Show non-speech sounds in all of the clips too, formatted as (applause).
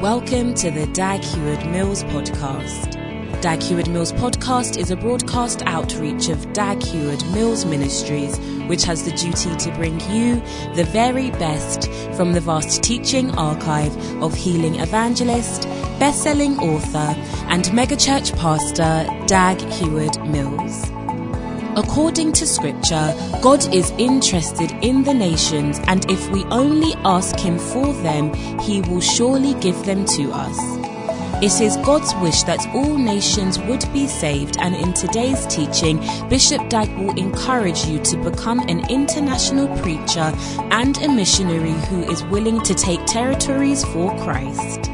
Welcome to the Dag Heward Mills podcast. Dag Heward Mills podcast is a broadcast outreach of Dag Heward Mills Ministries, which has the duty to bring you the very best from the vast teaching archive of healing evangelist, best-selling author, and megachurch pastor Dag Heward Mills. According to scripture, God is interested in the nations, and if we only ask Him for them, He will surely give them to us. It is God's wish that all nations would be saved, and in today's teaching, Bishop Dag will encourage you to become an international preacher and a missionary who is willing to take territories for Christ.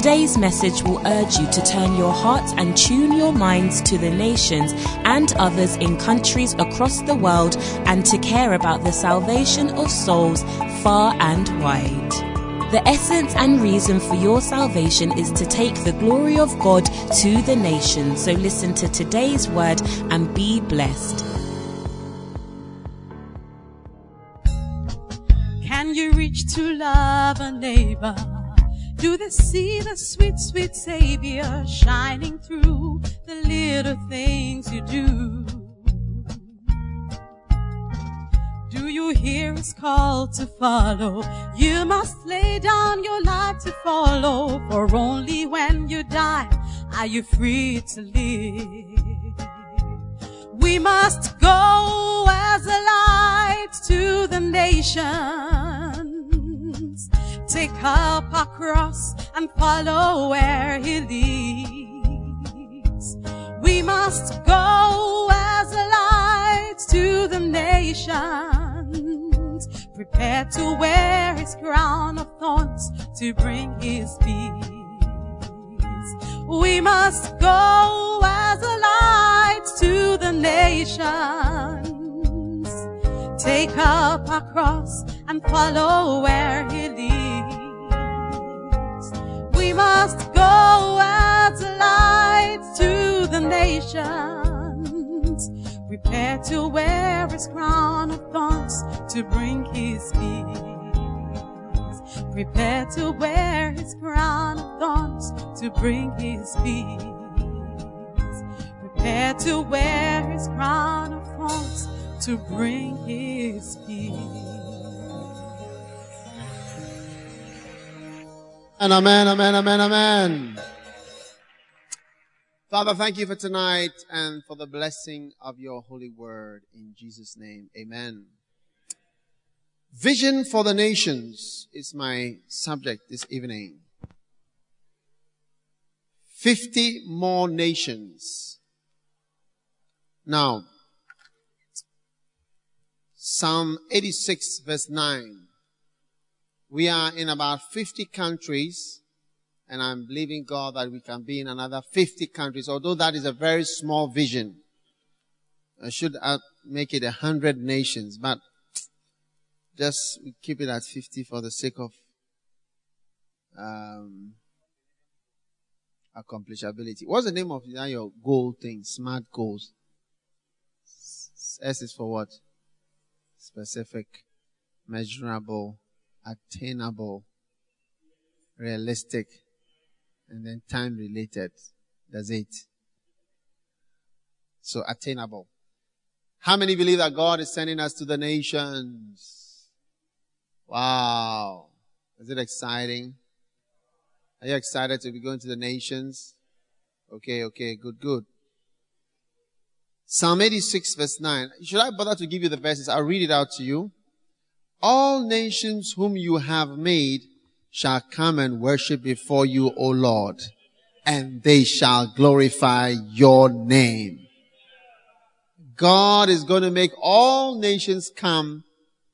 Today's message will urge you to turn your hearts and tune your minds to the nations and others in countries across the world and to care about the salvation of souls far and wide. The essence and reason for your salvation is to take the glory of God to the nations. So listen to today's word and be blessed. Can you reach to love a neighbor? Do they see the sweet, sweet Savior shining through the little things you do? Do you hear his call to follow? You must lay down your life to follow, for only when you die are you free to live. We must go as a light to the nations take up our cross and follow where he leads. We must go as a light to the nations, prepare to wear his crown of thorns to bring his peace. We must go as a light to the nations, take up our cross and follow where he leads. We must go as a light to the nations, prepare to wear his crown of thorns to bring his peace. Prepare to wear his crown of thorns to bring his peace. Prepare to wear his crown of thorns to bring his peace. And amen, amen, amen, amen. Father, thank you for tonight and for the blessing of your holy word in Jesus' name. Amen. Vision for the nations is my subject this evening. 50 more nations. Now, Psalm 86 verse 9. We are in about 50 countries and I'm believing God that we can be in another 50 countries, although that is a very small vision. I should make it hundred nations, but just keep it at 50 for the sake of um, accomplishability. What's the name of your goal thing? Smart goals. S is for what? Specific, measurable, attainable, realistic, and then time related. That's it. So attainable. How many believe that God is sending us to the nations? Wow. Is it exciting? Are you excited to be going to the nations? Okay, okay, good, good. Psalm 86 verse 9. Should I bother to give you the verses? I'll read it out to you. All nations whom you have made shall come and worship before you, O Lord, and they shall glorify your name. God is going to make all nations come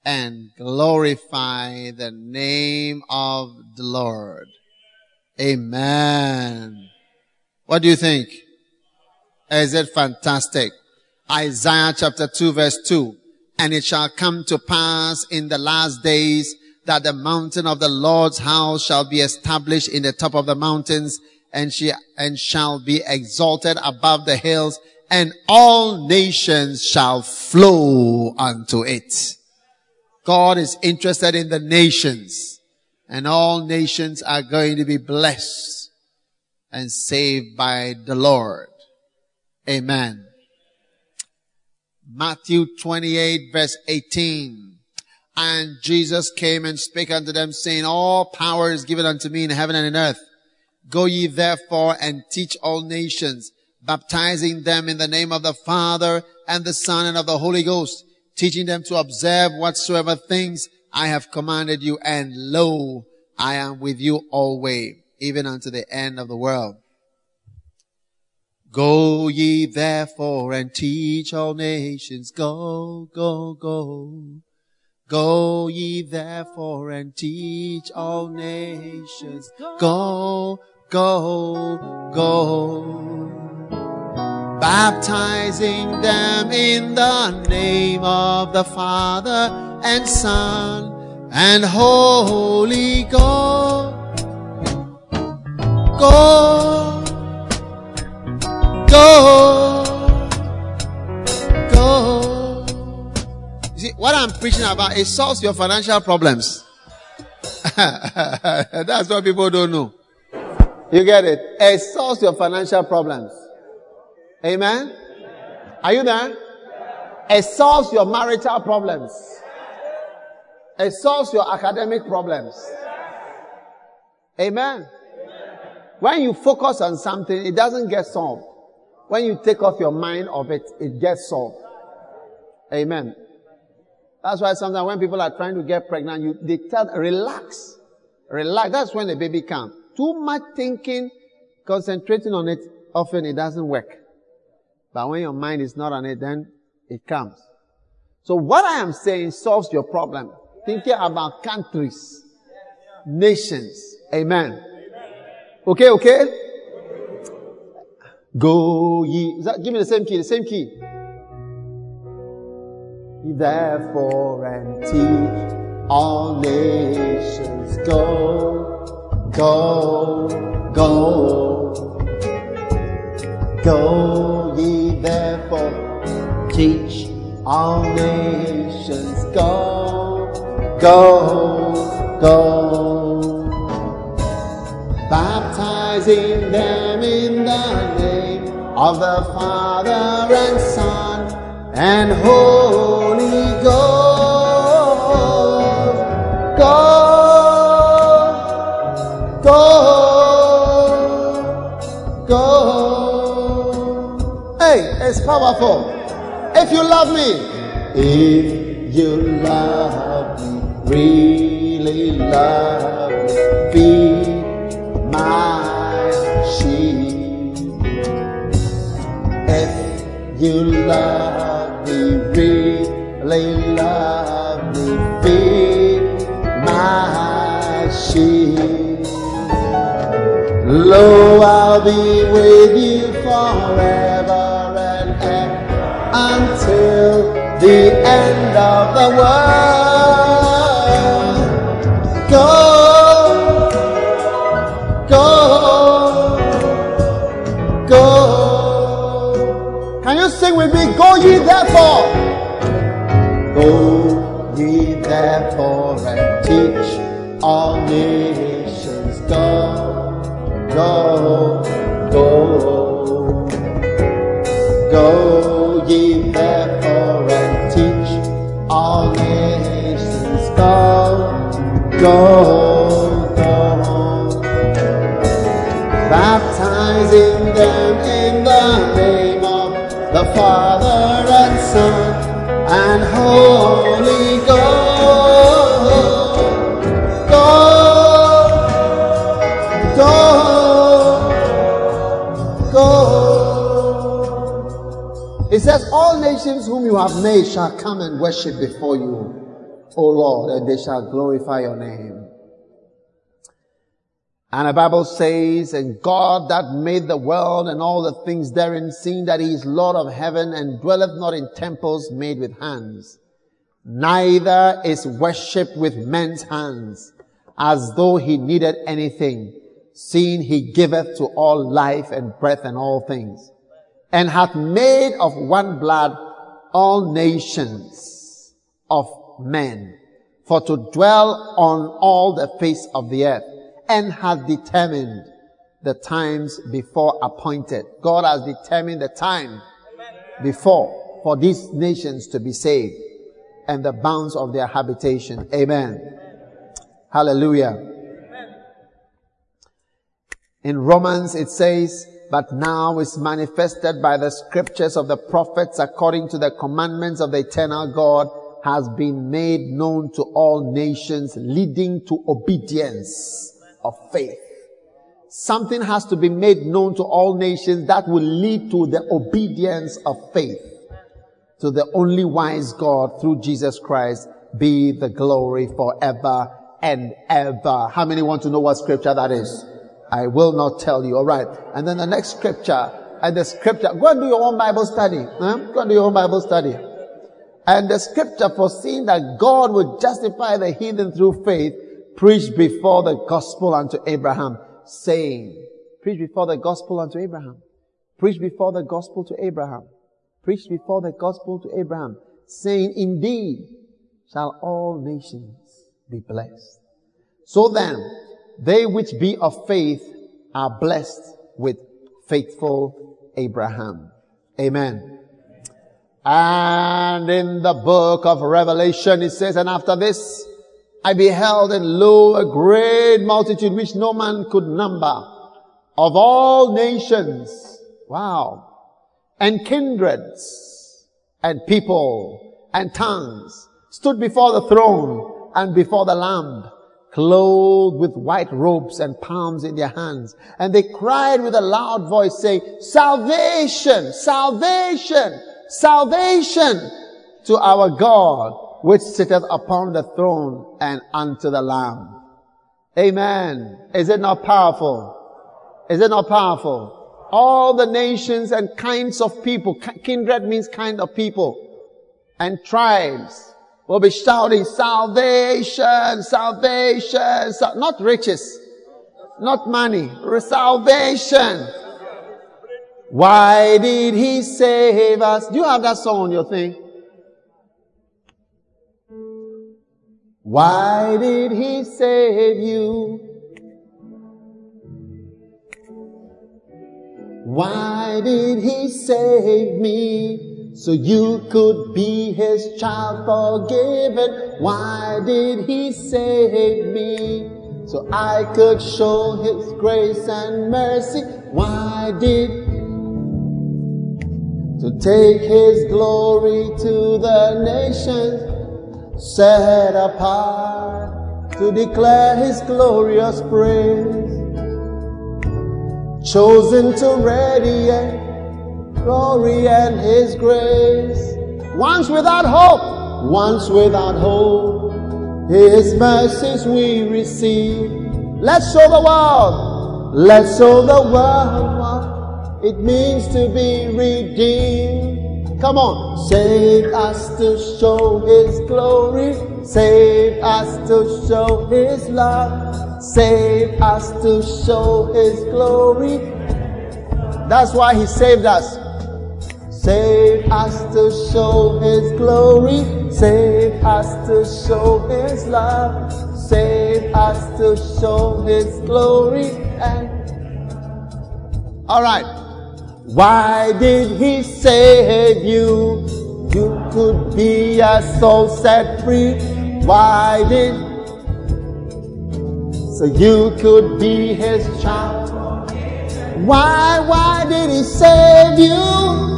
and glorify the name of the Lord. Amen. What do you think? Is it fantastic? Isaiah chapter 2 verse 2. And it shall come to pass in the last days that the mountain of the Lord's house shall be established in the top of the mountains and she, and shall be exalted above the hills and all nations shall flow unto it. God is interested in the nations. and all nations are going to be blessed and saved by the Lord. Amen. Matthew 28 verse 18. And Jesus came and spake unto them saying, all power is given unto me in heaven and in earth. Go ye therefore and teach all nations, baptizing them in the name of the Father and the Son and of the Holy Ghost, teaching them to observe whatsoever things I have commanded you. And lo, I am with you always, even unto the end of the world. Go ye therefore and teach all nations. Go, go, go. Go ye therefore and teach all nations. Go, go, go. Baptizing them in the name of the Father and Son and Holy Ghost. Go, go, go. You see, what I'm preaching about, it solves your financial problems. (laughs) That's what people don't know. You get it? It solves your financial problems. Amen? Are you there? It solves your marital problems. It solves your academic problems. Amen. When you focus on something, it doesn't get solved. When you take off your mind of it, it gets solved. Amen. That's why sometimes when people are trying to get pregnant, you, they tell, relax. Relax. That's when the baby comes. Too much thinking, concentrating on it, often it doesn't work. But when your mind is not on it, then it comes. So what I am saying solves your problem. Thinking about countries, nations. Amen. Okay, okay? Go ye. That, give me the same key, the same key. Therefore and teach all nations. Go, go, go. Go ye therefore, teach all nations. Go, go, go. Baptizing them of the Father and Son and Holy Ghost. Go, go, go. Hey, it's powerful. If you love me, if you love me, really love you love me, really love me, feed my sheep. Lo, I'll be with you forever and ever until the end of the world. Go, With me? Go ye therefore. Go ye therefore and teach all nations. Go, go, go. Go ye therefore and teach all nations. Go, go. Nations whom you have made shall come and worship before you, O Lord, and they shall glorify your name. And the Bible says, And God that made the world and all the things therein, seeing that he is Lord of heaven and dwelleth not in temples made with hands, neither is worshipped with men's hands, as though he needed anything, seeing he giveth to all life and breath and all things and hath made of one blood all nations of men for to dwell on all the face of the earth and hath determined the times before appointed. God has determined the time before for these nations to be saved and the bounds of their habitation. Amen. Hallelujah. In Romans it says, but now is manifested by the scriptures of the prophets according to the commandments of the eternal God has been made known to all nations leading to obedience of faith. Something has to be made known to all nations that will lead to the obedience of faith to the only wise God through Jesus Christ be the glory forever and ever. How many want to know what scripture that is? I will not tell you. All right. And then the next scripture, and the scripture, go and do your own Bible study. Huh? Go and do your own Bible study. And the scripture foreseeing that God would justify the heathen through faith, preached before the gospel unto Abraham, saying, preach before the gospel unto Abraham. Preach before the gospel to Abraham. Preach before the gospel to Abraham, saying, indeed shall all nations be blessed. So then, they which be of faith are blessed with faithful Abraham. Amen. And in the book of Revelation, it says, and after this, I beheld and lo, a great multitude which no man could number of all nations. Wow. And kindreds and people and tongues stood before the throne and before the Lamb clothed with white robes and palms in their hands. And they cried with a loud voice saying, salvation, salvation, salvation to our God, which sitteth upon the throne and unto the Lamb. Amen. Is it not powerful? Is it not powerful? All the nations and kinds of people, kindred means kind of people, and tribes, will be shouting salvation, salvation, sal- not riches, not money, salvation. Why did he save us? Do you have that song on your thing? Why did he save you? Why did he save me? So you could be his child forgiven. Why did he save me? So I could show his grace and mercy. Why did to take his glory to the nations, set apart to declare his glorious praise, chosen to radiate glory and His grace. Once without hope, once without hope, His mercies we receive. Let's show the world, let's show the world what it means to be redeemed. Come on, save us to show His glory, save us to show His love, save us to show His glory. That's why He saved us. Save us to show His glory. Save us to show His love. Save us to show His glory. And all right. Why did He save you? You could be a soul set free. Why did? So you could be His child. Why? Why did He save you?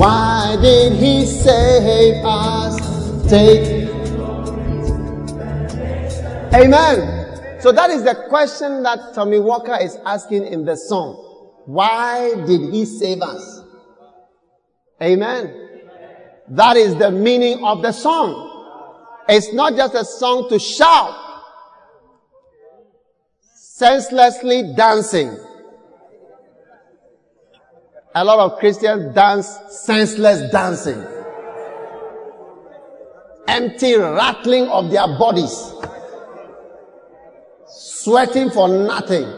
Why did he save us? Take. Amen. So that is the question that Tommy Walker is asking in the song. Why did he save us? Amen. That is the meaning of the song. It's not just a song to shout, senselessly dancing. A lot of Christians dance senseless dancing. Empty rattling of their bodies. Sweating for nothing.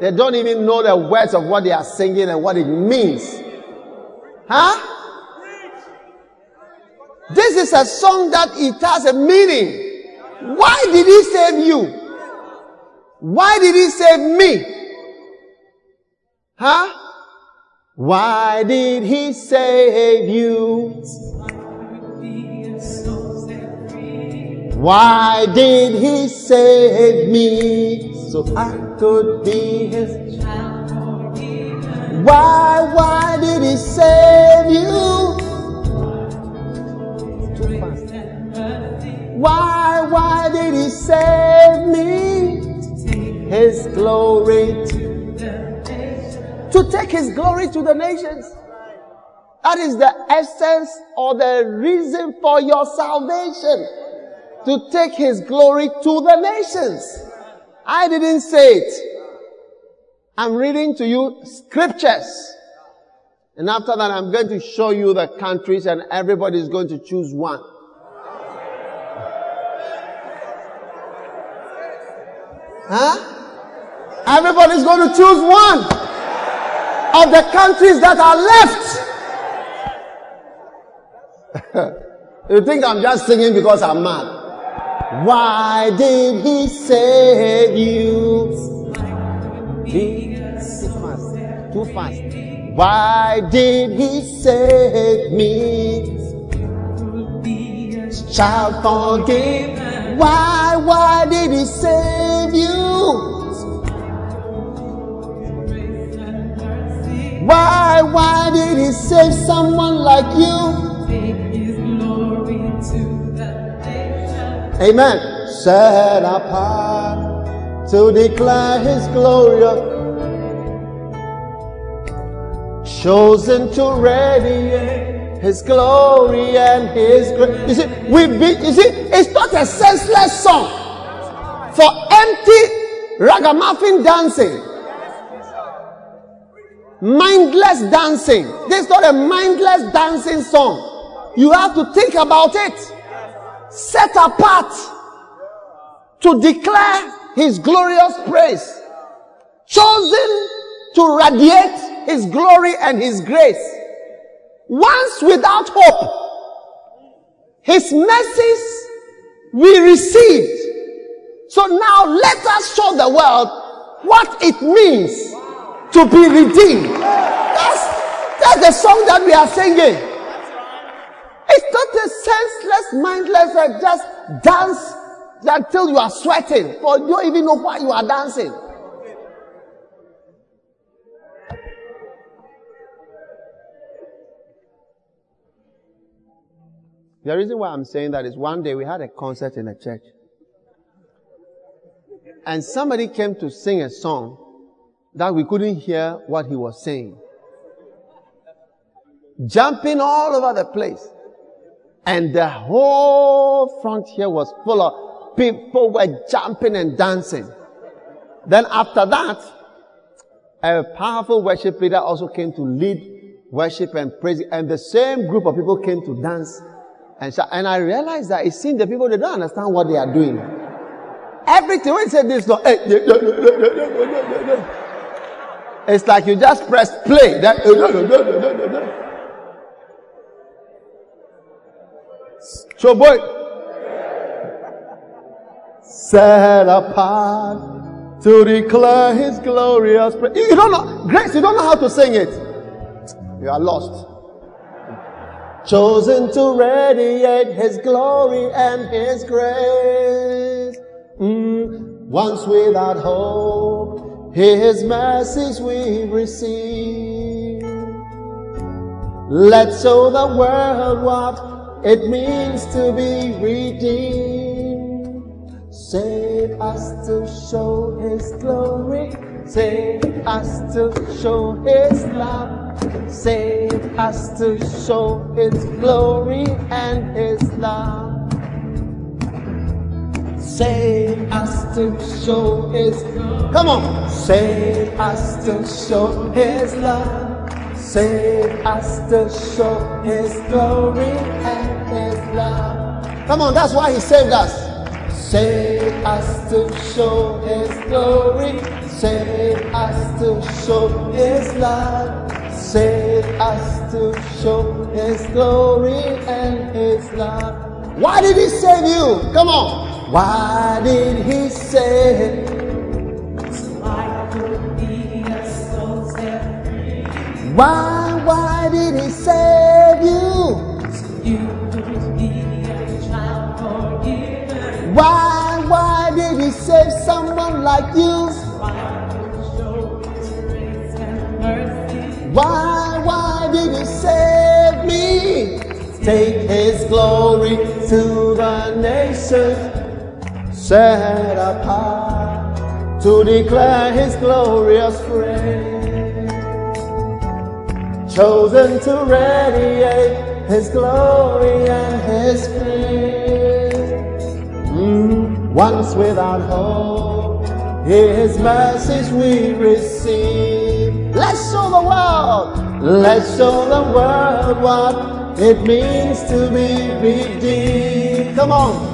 They don't even know the words of what they are singing and what it means. Huh? This is a song that it has a meaning. Why did he save you? Why did he save me? Huh? Why did he save you? Why did he save me? So I could be his child. Why, why did he save you? Why, why did he save me? His glory to take his glory to the nations. That is the essence or the reason for your salvation. To take his glory to the nations. I didn't say it. I'm reading to you scriptures. And after that, I'm going to show you the countries and everybody is going to choose one. Huh? Everybody's going to choose one of the countries that are left. (laughs) you think I'm just singing because I'm mad? Why did he save you? He, fast, too fast. Why did he save me? Child, forgive. Why, why did he save you? Why, why did he save someone like you? Amen. Set apart to declare his glory. Chosen to radiate his glory and his grace. You see, we be, you see, it's not a senseless song for empty ragamuffin dancing mindless dancing. This is not a mindless dancing song. You have to think about it. Set apart to declare his glorious praise. Chosen to radiate his glory and his grace. Once without hope, his mercies we received. So now let us show the world what it means to be redeemed. That's, that's the song that we are singing. It's not a senseless, mindless, uh, just dance until you are sweating, or you don't even know why you are dancing. The reason why I'm saying that is one day we had a concert in a church. And somebody came to sing a song that we couldn't hear what he was saying. Jumping all over the place. And the whole front here was full of people were jumping and dancing. Then after that, a powerful worship leader also came to lead worship and praise. And the same group of people came to dance and shout. And I realized that it seems the people, they don't understand what they are doing. Everything, when he said this, no, hey, it's like you just press play. That so boy, set apart to declare His glorious. Praise. You don't know grace. You don't know how to sing it. You are lost. Chosen to radiate His glory and His grace. Mm, once without hope his mercies we receive. Let's show the world what it means to be redeemed. Save us to show His glory. Save us to show His love. Save us to show His glory and His love. Save to show His. Come on. Save us to show His love. Save us to show His glory and His love. Come on, that's why He saved us. Save us to show His glory. Save us to show His love. Save us to show His glory and His love. Why did He save you? Come on. Why did He save? Why, why did He save you? So you could be a child forgiven. Why, why did He save someone like you? So I could show grace and mercy. Why, why did he save me? Take his glory to the nation, set apart to declare his glorious praise. Chosen to radiate his glory and his praise. Mm, once without hope, his mercies we receive. Let's show the world, let's show the world what it means to be redeemed. Come on,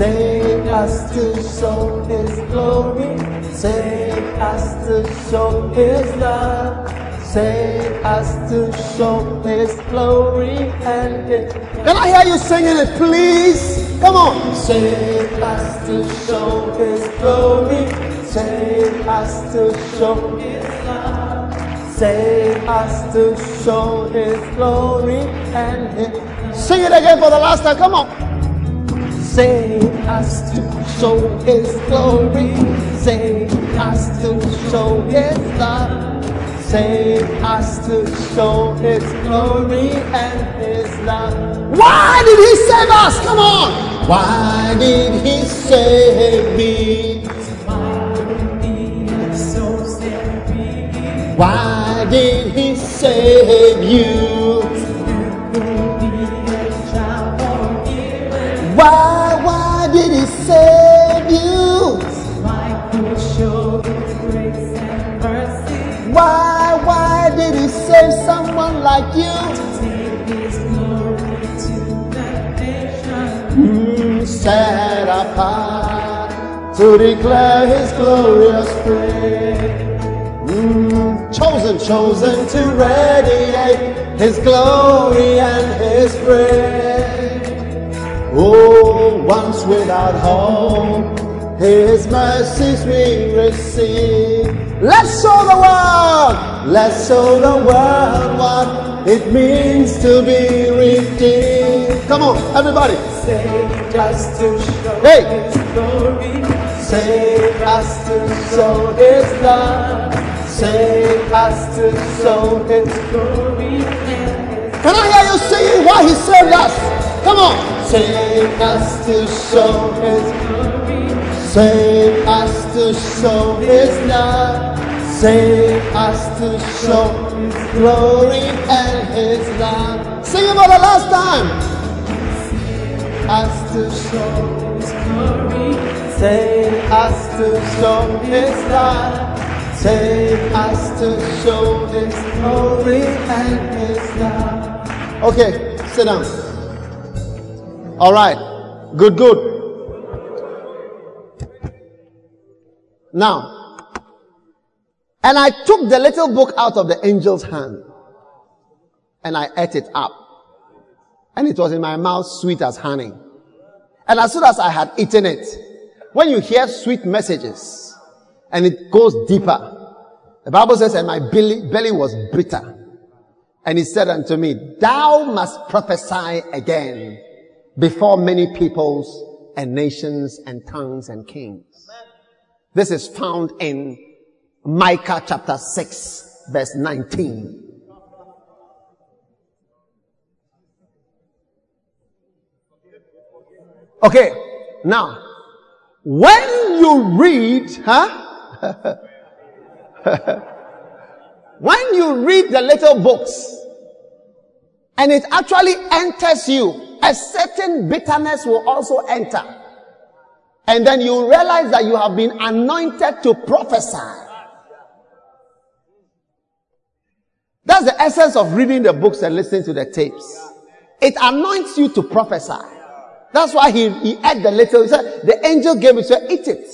save us to show His glory, save us to show His love, save us to show His glory and His. Can I hear you singing it, please? Come on, save us to show His glory, save us to show His love. Save us to show His glory and His. Sing it again for the last time. Come on. Save us to show His glory. Save us to show His love. Save us to show His glory and His love. Why did He save us? Come on. Why did He save me? Why did he save you? To declare his glorious praise. Mm, chosen, chosen to radiate His glory and His praise. Oh, once without hope, His mercies we receive. Let's show the world, let's show the world what it means to be redeemed. Come on, everybody. Save us to show hey. His glory. Save us to show His love. Save us to show His glory. Can I hear you singing why He saved us? Come on. Save us to show His glory. Save us to show His love. Save us to show His glory and His love. Sing it for the last time. Us to show His glory. Save us to show. Save us to show glory and His love. Okay, sit down. All right, good, good. Now, and I took the little book out of the angel's hand and I ate it up. And it was in my mouth sweet as honey. And as soon as I had eaten it, when you hear sweet messages and it goes deeper, the Bible says, and my belly, belly was bitter. And he said unto me, thou must prophesy again before many peoples and nations and tongues and kings. This is found in Micah chapter 6 verse 19. Okay, now, when you read, huh? (laughs) when you read the little books and it actually enters you, a certain bitterness will also enter. And then you realize that you have been anointed to prophesy. That's the essence of reading the books and listening to the tapes. It anoints you to prophesy. That's why he, he ate the little, he said, the angel gave it, said, eat it.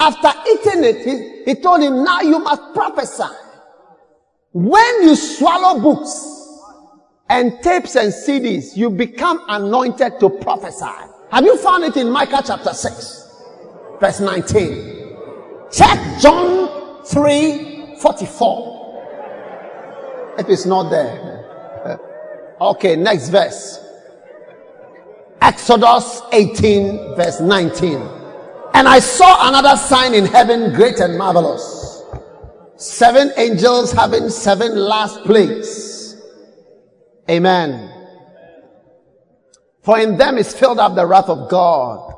After eating it, he, he told him, now you must prophesy. When you swallow books and tapes and CDs, you become anointed to prophesy. Have you found it in Micah chapter 6, verse 19? Check John 3 44. If it's not there. (laughs) Okay, next verse. Exodus 18, verse 19. And I saw another sign in heaven, great and marvelous. Seven angels having seven last plagues. Amen. For in them is filled up the wrath of God.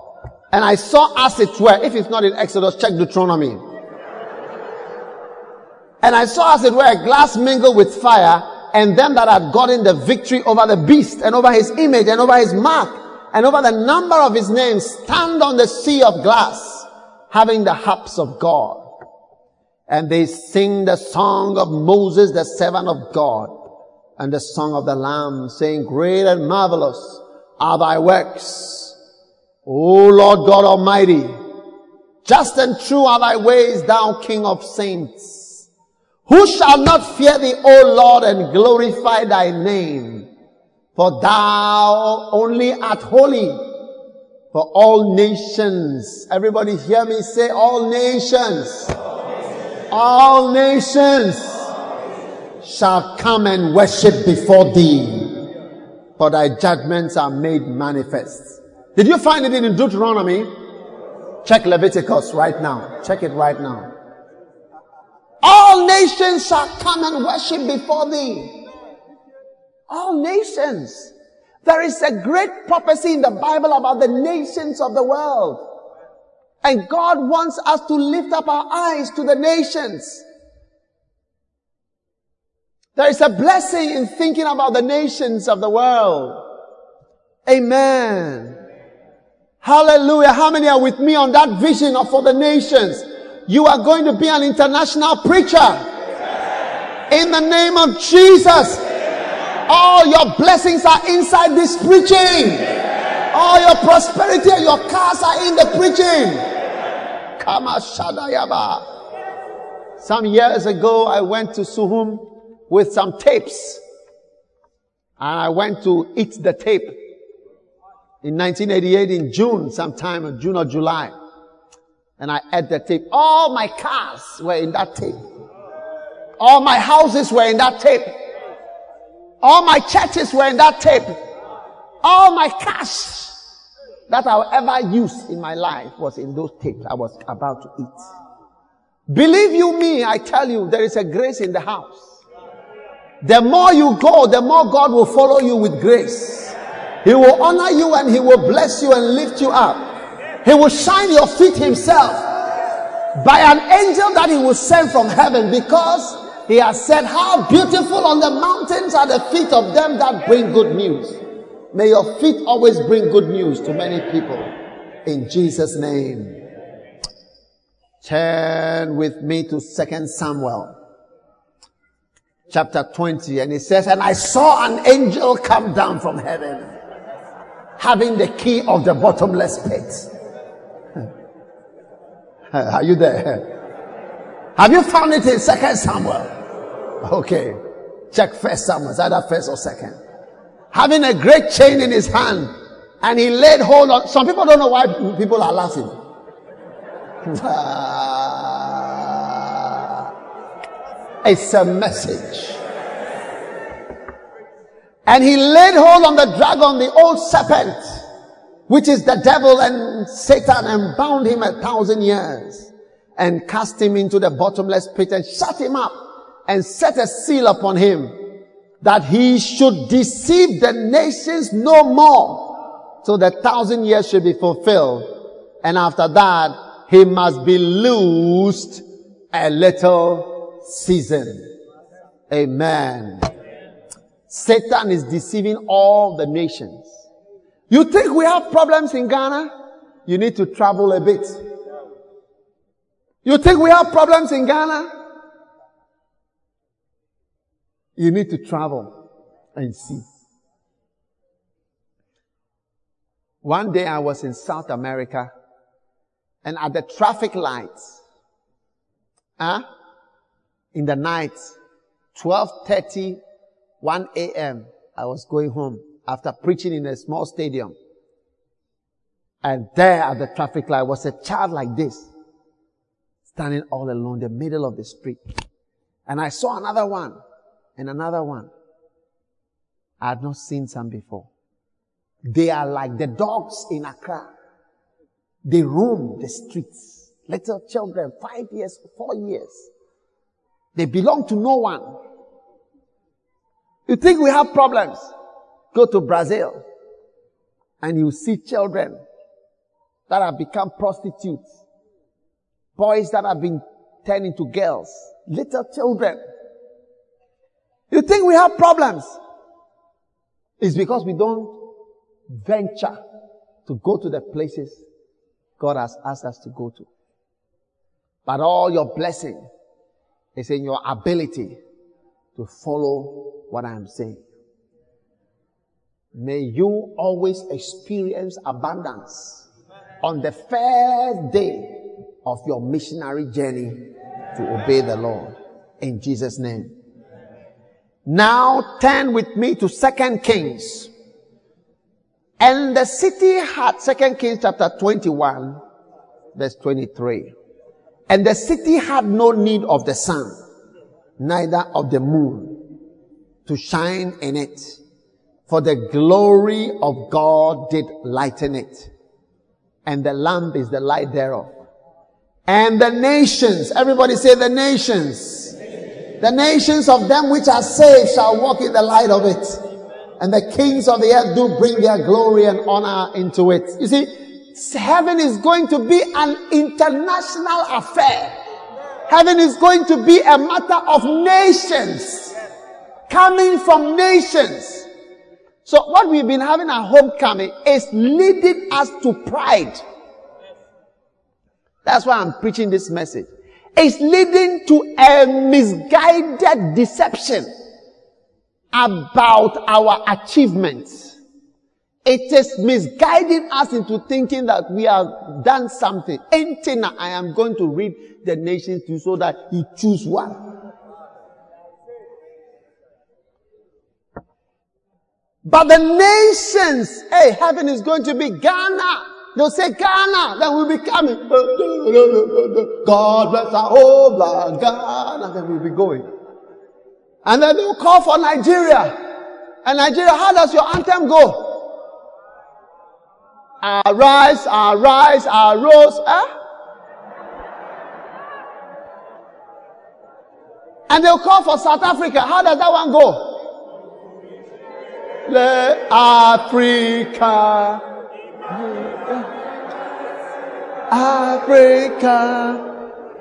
And I saw as it were, if it's not in Exodus, check Deuteronomy. And I saw as it were a glass mingled with fire, and them that had gotten the victory over the beast, and over his image, and over his mark, and over the number of his names stand on the sea of glass, having the harps of God. And they sing the song of Moses, the servant of God, and the song of the Lamb, saying, Great and marvelous are thy works, O Lord God Almighty. Just and true are thy ways, thou King of saints. Who shall not fear thee, O Lord, and glorify thy name? For thou only art holy for all nations. Everybody hear me say all nations. All nations shall come and worship before thee, for thy judgments are made manifest. Did you find it in Deuteronomy? Check Leviticus right now. Check it right now. All nations shall come and worship before thee. All nations. There is a great prophecy in the Bible about the nations of the world. And God wants us to lift up our eyes to the nations. There is a blessing in thinking about the nations of the world. Amen. Hallelujah. How many are with me on that vision of for the nations? You are going to be an international preacher. In the name of Jesus. All your blessings are inside this preaching. All your prosperity and your cars are in the preaching. Kama Shadayaba. Some years ago, I went to Suhum with some tapes. And I went to eat the tape in 1988 in June, sometime in June or July. And I ate the tape. All my cars were in that tape. All my houses were in that tape. All my churches were in that tape. All my cash that I'll ever use in my life was in those tapes I was about to eat. Believe you me, I tell you, there is a grace in the house. The more you go, the more God will follow you with grace. He will honor you and he will bless you and lift you up. He will shine your feet himself by an angel that he will send from heaven because he has said, How beautiful on the mountains are the feet of them that bring good news. May your feet always bring good news to many people. In Jesus' name. Turn with me to Second Samuel chapter 20 and he says, and I saw an angel come down from heaven having the key of the bottomless pit. (laughs) Are you there? Have you found it in Second Samuel? Okay. Check first Samuel. Either first or second? Having a great chain in his hand. And he laid hold on. Some people don't know why people are laughing. Ah. it's a message. And he laid hold on the dragon, the old serpent, which is the devil and Satan, and bound him a thousand years, and cast him into the bottomless pit and shut him up and set a seal upon him that he should deceive the nations no more. So the thousand years should be fulfilled. And after that, he must be loosed a little season. Amen. Satan is deceiving all the nations. You think we have problems in Ghana? You need to travel a bit. You think we have problems in Ghana? You need to travel and see. One day I was in South America and at the traffic lights, huh, in the night, 12:30, 1 a.m. I was going home after preaching in a small stadium. And there at the traffic light was a child like this, standing all alone in the middle of the street. And I saw another one and another one. I had not seen some before. They are like the dogs in Accra. They roam the streets. Little children, five years, four years. They belong to no one. You think we have problems? Go to Brazil and you see children that have become prostitutes. Boys that have been turned into girls. Little children. You think we have problems? It's because we don't venture to go to the places God has asked us to go to. But all your blessing is in your ability to follow what I am saying. May you always experience abundance on the first day of your missionary journey to obey the Lord. In Jesus' name. Now turn with me to Second Kings. And the city had Second Kings chapter 21, verse 23. And the city had no need of the sun, neither of the moon to shine in it. For the glory of God did lighten it. And the lamp is the light thereof. And the nations, everybody say the nations. The nations of them which are saved shall walk in the light of it. And the kings of the earth do bring their glory and honor into it. You see, heaven is going to be an international affair. Heaven is going to be a matter of nations. Coming from nations. So what we've been having at homecoming is leading us to pride. That's why I'm preaching this message. It's leading to a misguided deception about our achievements. It is misguiding us into thinking that we have done something. Anything I am going to read the nations to so that you choose one. But the nations, hey, heaven is going to be Ghana. They'll say Ghana, then we'll be coming. God bless our whole blood, Ghana, then we'll be going. And then they'll call for Nigeria. And Nigeria, how does your anthem go? Arise, arise, arose, eh? And they'll call for South Africa. How does that one go? Le Africa. Africa.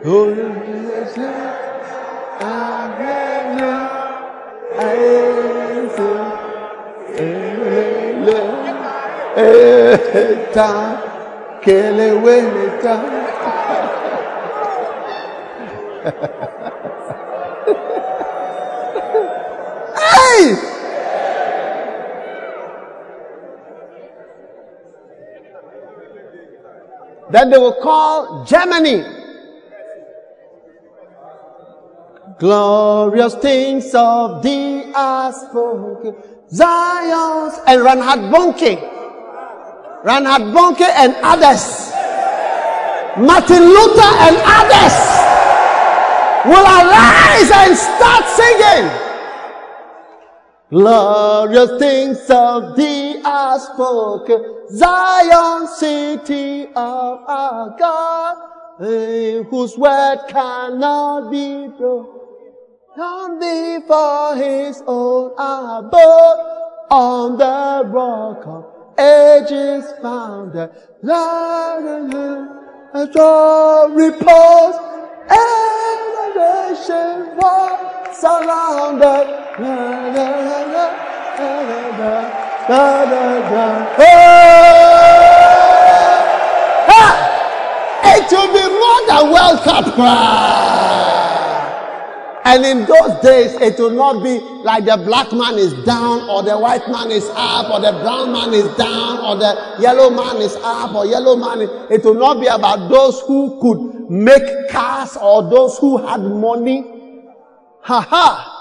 Oh, yes, Eta, que le huele Hey! Then they will call Germany. Glorious things of thee spoken. Zion's and Reinhard Bonnke. Reinhard Bonnke and others. Martin Luther and others will arise and start singing. Glorious things of thee are spoken, Zion, city of our God, whose word cannot be broken. On thee for his own abode, on the rock of ages founded, Lord, a repose, elevation was surrounded. It will be more than World Cup And in those days, it will not be like the black man is down, or the white man is up, or the brown man is down, or the yellow man is up, or yellow man. Is, it will not be about those who could make cars or those who had money. Ha ha!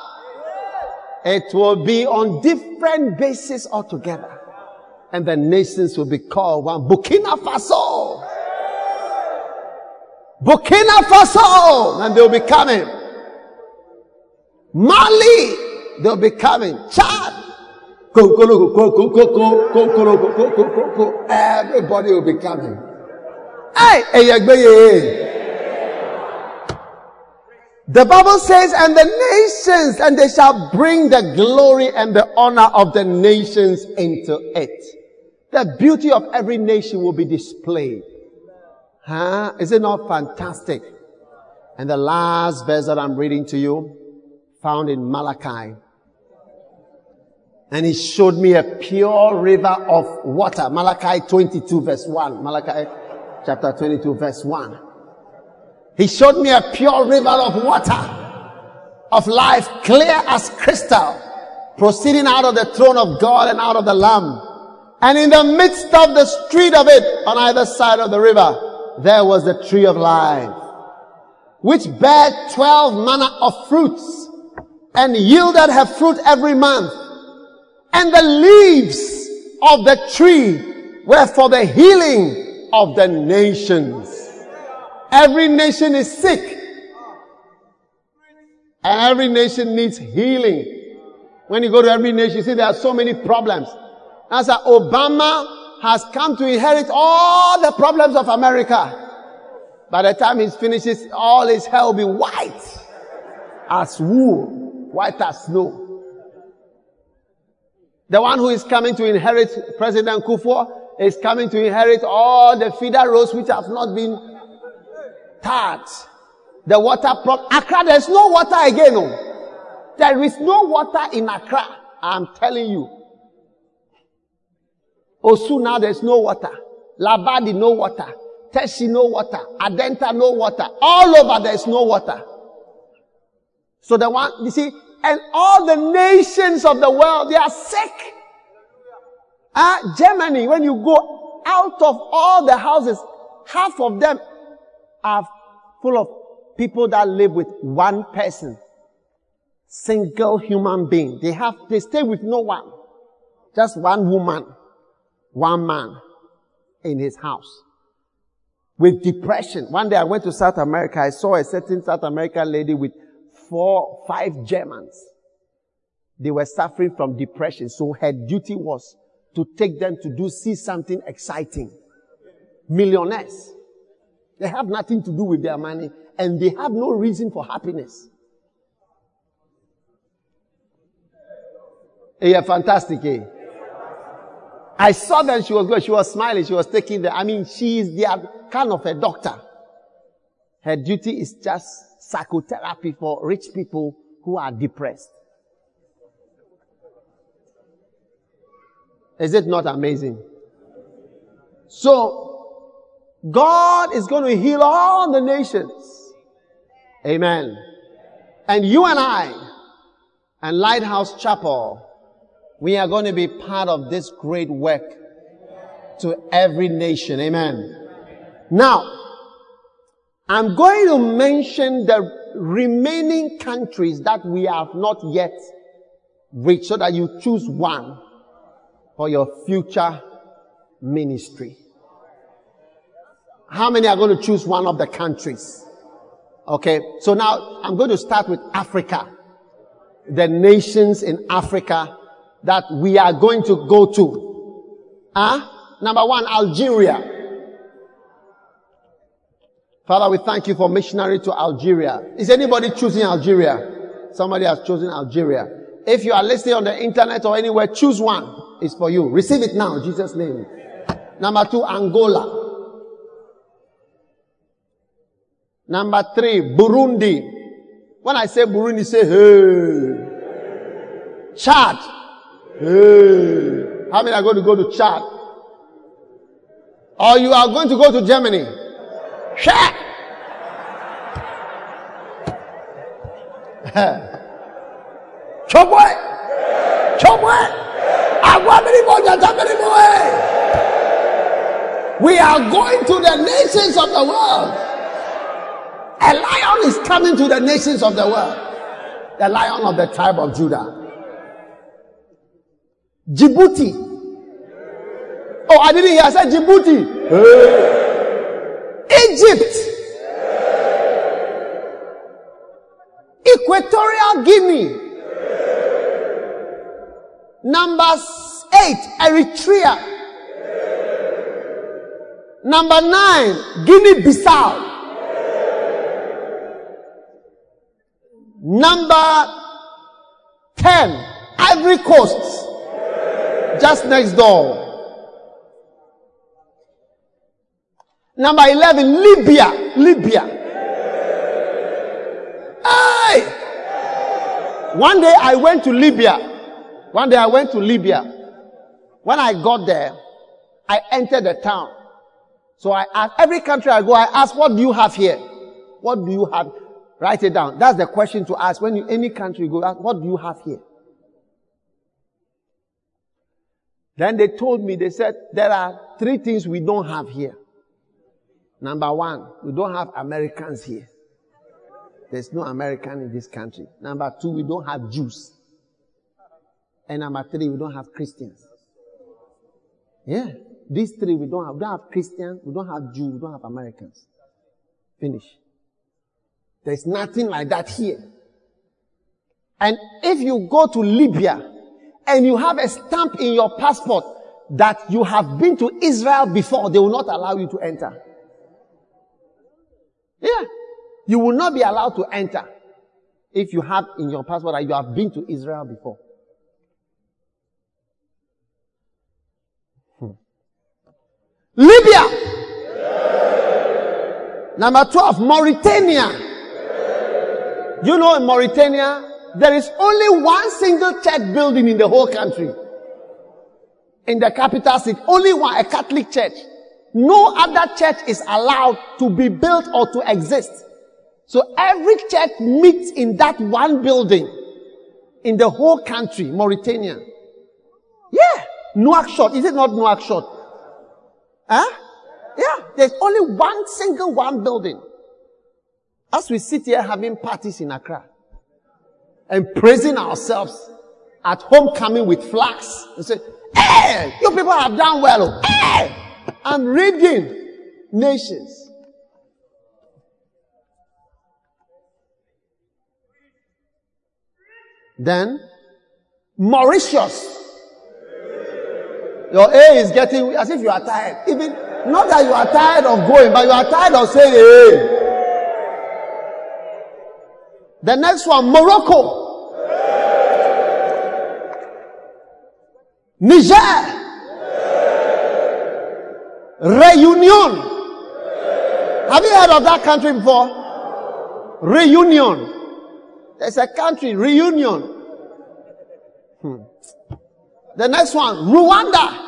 It will be on different bases altogether. And the nations will be called one. Burkina Faso. Burkina Faso. And they'll be coming. Mali. They'll be coming. Chad. Everybody will be coming. Hey, the Bible says, and the nations, and they shall bring the glory and the honor of the nations into it. The beauty of every nation will be displayed. Huh? Is it not fantastic? And the last verse that I'm reading to you, found in Malachi. And he showed me a pure river of water. Malachi 22 verse 1. Malachi chapter 22 verse 1. He showed me a pure river of water of life, clear as crystal, proceeding out of the throne of God and out of the Lamb. And in the midst of the street of it, on either side of the river, there was the tree of life, which bare twelve manner of fruits and yielded her fruit every month. And the leaves of the tree were for the healing of the nations. Every nation is sick. And every nation needs healing. When you go to every nation, you see there are so many problems. As Obama has come to inherit all the problems of America. By the time he finishes, all his hair will be white as wool, white as snow. The one who is coming to inherit President Kufuor is coming to inherit all the feeder roads which have not been start the water problem. Accra, there's no water again. No. There is no water in Accra. I'm telling you. Osu now there's no water. Labadi no water. Teshie no water. Adenta no water. All over there's no water. So the one, you see, and all the nations of the world, they are sick. Uh, Germany, when you go out of all the houses, half of them are full of people that live with one person. Single human being. They have, they stay with no one. Just one woman, one man in his house. With depression. One day I went to South America. I saw a certain South American lady with four, five Germans. They were suffering from depression. So her duty was to take them to do, see something exciting. Millionaires. They have nothing to do with their money and they have no reason for happiness. Yeah, fantastic, eh? I saw that she was good. She was smiling. She was taking the, I mean, she is the kind of a doctor. Her duty is just psychotherapy for rich people who are depressed. Is it not amazing? So, God is going to heal all the nations. Amen. And you and I and Lighthouse Chapel, we are going to be part of this great work to every nation. Amen. Now, I'm going to mention the remaining countries that we have not yet reached so that you choose one for your future ministry. How many are going to choose one of the countries? Okay. So now I'm going to start with Africa. The nations in Africa that we are going to go to. Ah, huh? Number one, Algeria. Father, we thank you for missionary to Algeria. Is anybody choosing Algeria? Somebody has chosen Algeria. If you are listening on the internet or anywhere, choose one. It's for you. Receive it now, Jesus' name. Number two, Angola. Number three, Burundi. When I say Burundi, say hey. Chad. Hey. How many are going to go to Chad? Or you are going to go to Germany? Chad. (laughs) Chobwe. Chobwe. We are going to the nations of the world. A lion is coming to the nations of the world. The lion of the tribe of Judah. Djibouti. Oh, I didn't hear. I said Djibouti. Egypt. Equatorial Guinea. Number eight, Eritrea. Number nine, Guinea Bissau. Number 10, Ivory Coast. Just next door. Number 11, Libya. Libya. One day I went to Libya. One day I went to Libya. When I got there, I entered the town. So I ask every country I go, I ask, what do you have here? What do you have? Write it down. That's the question to ask when you, any country go, what do you have here? Then they told me, they said, there are three things we don't have here. Number one, we don't have Americans here. There's no American in this country. Number two, we don't have Jews. And number three, we don't have Christians. Yeah. These three we don't have. We don't have Christians, we don't have Jews, we don't have Americans. Finish. There's nothing like that here. And if you go to Libya and you have a stamp in your passport that you have been to Israel before, they will not allow you to enter. Yeah. You will not be allowed to enter if you have in your passport that you have been to Israel before. Hmm. Libya. Number 12, Mauritania. You know, in Mauritania, there is only one single church building in the whole country. In the capital city, only one, a Catholic church. No other church is allowed to be built or to exist. So every church meets in that one building in the whole country, Mauritania. Yeah. Nouakchott. Is it not Nouakchott? Huh? Yeah. There's only one single one building. As we sit here having parties in Accra and praising ourselves at homecoming with flags and say, Hey, you people have done well. Oh. Hey, I'm reading nations. Then Mauritius. Your A is getting as if you are tired. Even not that you are tired of going, but you are tired of saying A. The next one, Morocco. Niger. Reunion. Have you heard of that country before? Reunion. There's a country, Reunion. Hmm. The next one, Rwanda.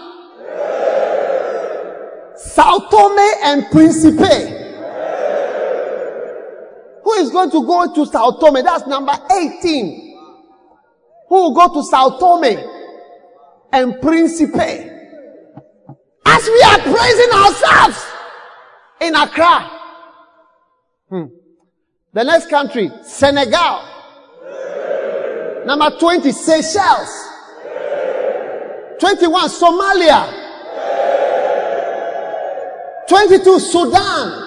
Sao Tome and Principe. Who is going to go to Sao Tome? That's number 18. Who will go to Sao Tome and Principe? As we are praising ourselves in Accra. Hmm. The next country, Senegal. Number 20, Seychelles. 21, Somalia. 22, Sudan.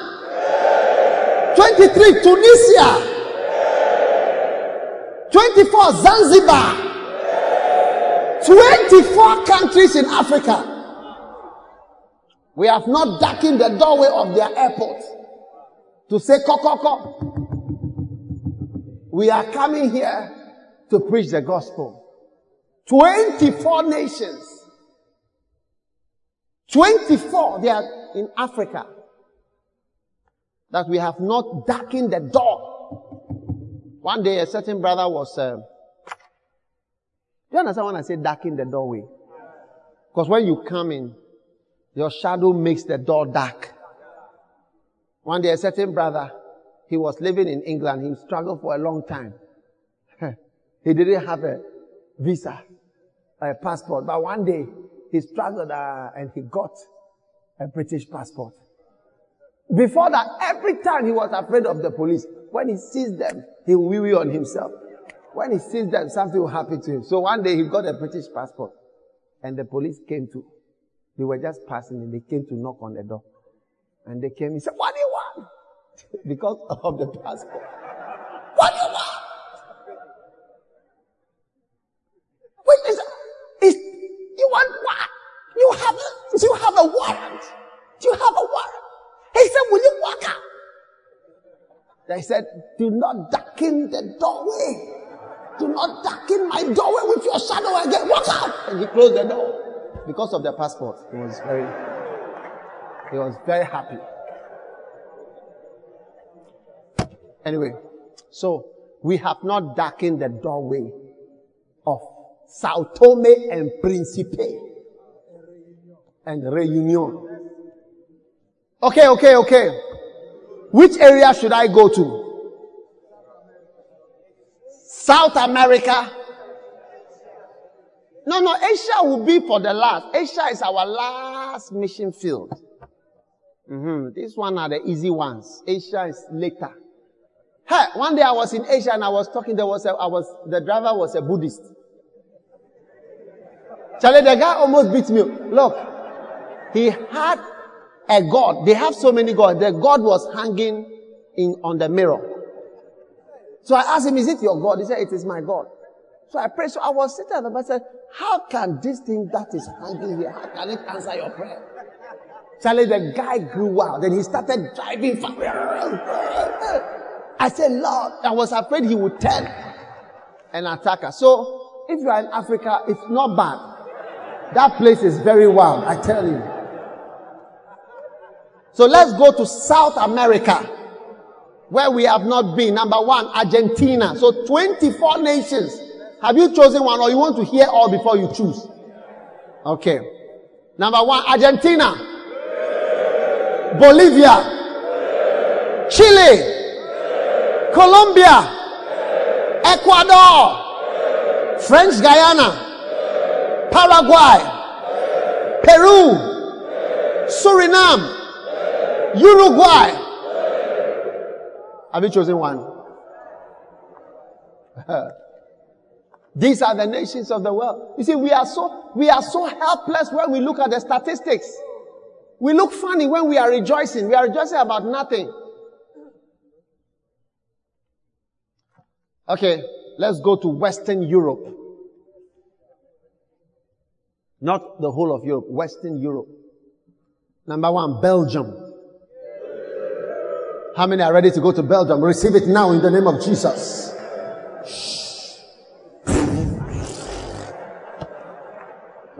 23, Tunisia. 24, Zanzibar. 24 countries in Africa. We have not darkened the doorway of their airport to say, Kokoko. We are coming here to preach the gospel. 24 nations. 24, they are in Africa. That we have not darkened the door. One day a certain brother was, uh, do you understand when I say darken the doorway? Because when you come in, your shadow makes the door dark. One day a certain brother, he was living in England. He struggled for a long time. (laughs) he didn't have a visa, a passport. But one day he struggled uh, and he got a British passport. Before that, every time he was afraid of the police. When he sees them, he will wee on himself. When he sees them, something will happen to him. So one day he got a British passport. And the police came to, they were just passing and they came to knock on the door. And they came and said, what do you want? (laughs) because of the passport. What do you want? Wait, is, is, you want what? You have a, you have a warrant. You have a warrant. He said, will you walk out? They said, do not darken the doorway. Do not darken my doorway with your shadow again. Walk out. And he closed the door because of the passport. He was very, he was very happy. Anyway, so we have not darkened the doorway of Sao Tome and Principe and Reunion. Okay, okay, okay. Which area should I go to? South America? No, no, Asia will be for the last. Asia is our last mission field. Mm-hmm. This one are the easy ones. Asia is later. Hey, one day I was in Asia and I was talking, there was a, I was, the driver was a Buddhist. Charlie, the guy almost beat me. Look, he had a god. They have so many gods. The god was hanging in, on the mirror. So I asked him, is it your God? He said, it is my God. So I prayed. So I was sitting and I said, how can this thing that is hanging here, how can it answer your prayer? Charlie, the guy grew wild. Then he started driving. fast. I said, Lord, I was afraid he would turn and attack us. So if you are in Africa, it's not bad. That place is very wild, I tell you. So let's go to South America, where we have not been. Number one, Argentina. So 24 nations. Have you chosen one or you want to hear all before you choose? Okay. Number one, Argentina. Bolivia. Chile. Colombia. Ecuador. French Guiana. Paraguay. Peru. Suriname. Uruguay. Have you chosen one? (laughs) These are the nations of the world. You see, we are so, we are so helpless when we look at the statistics. We look funny when we are rejoicing. We are rejoicing about nothing. Okay, let's go to Western Europe. Not the whole of Europe, Western Europe. Number one, Belgium. How many are ready to go to Belgium? Receive it now in the name of Jesus.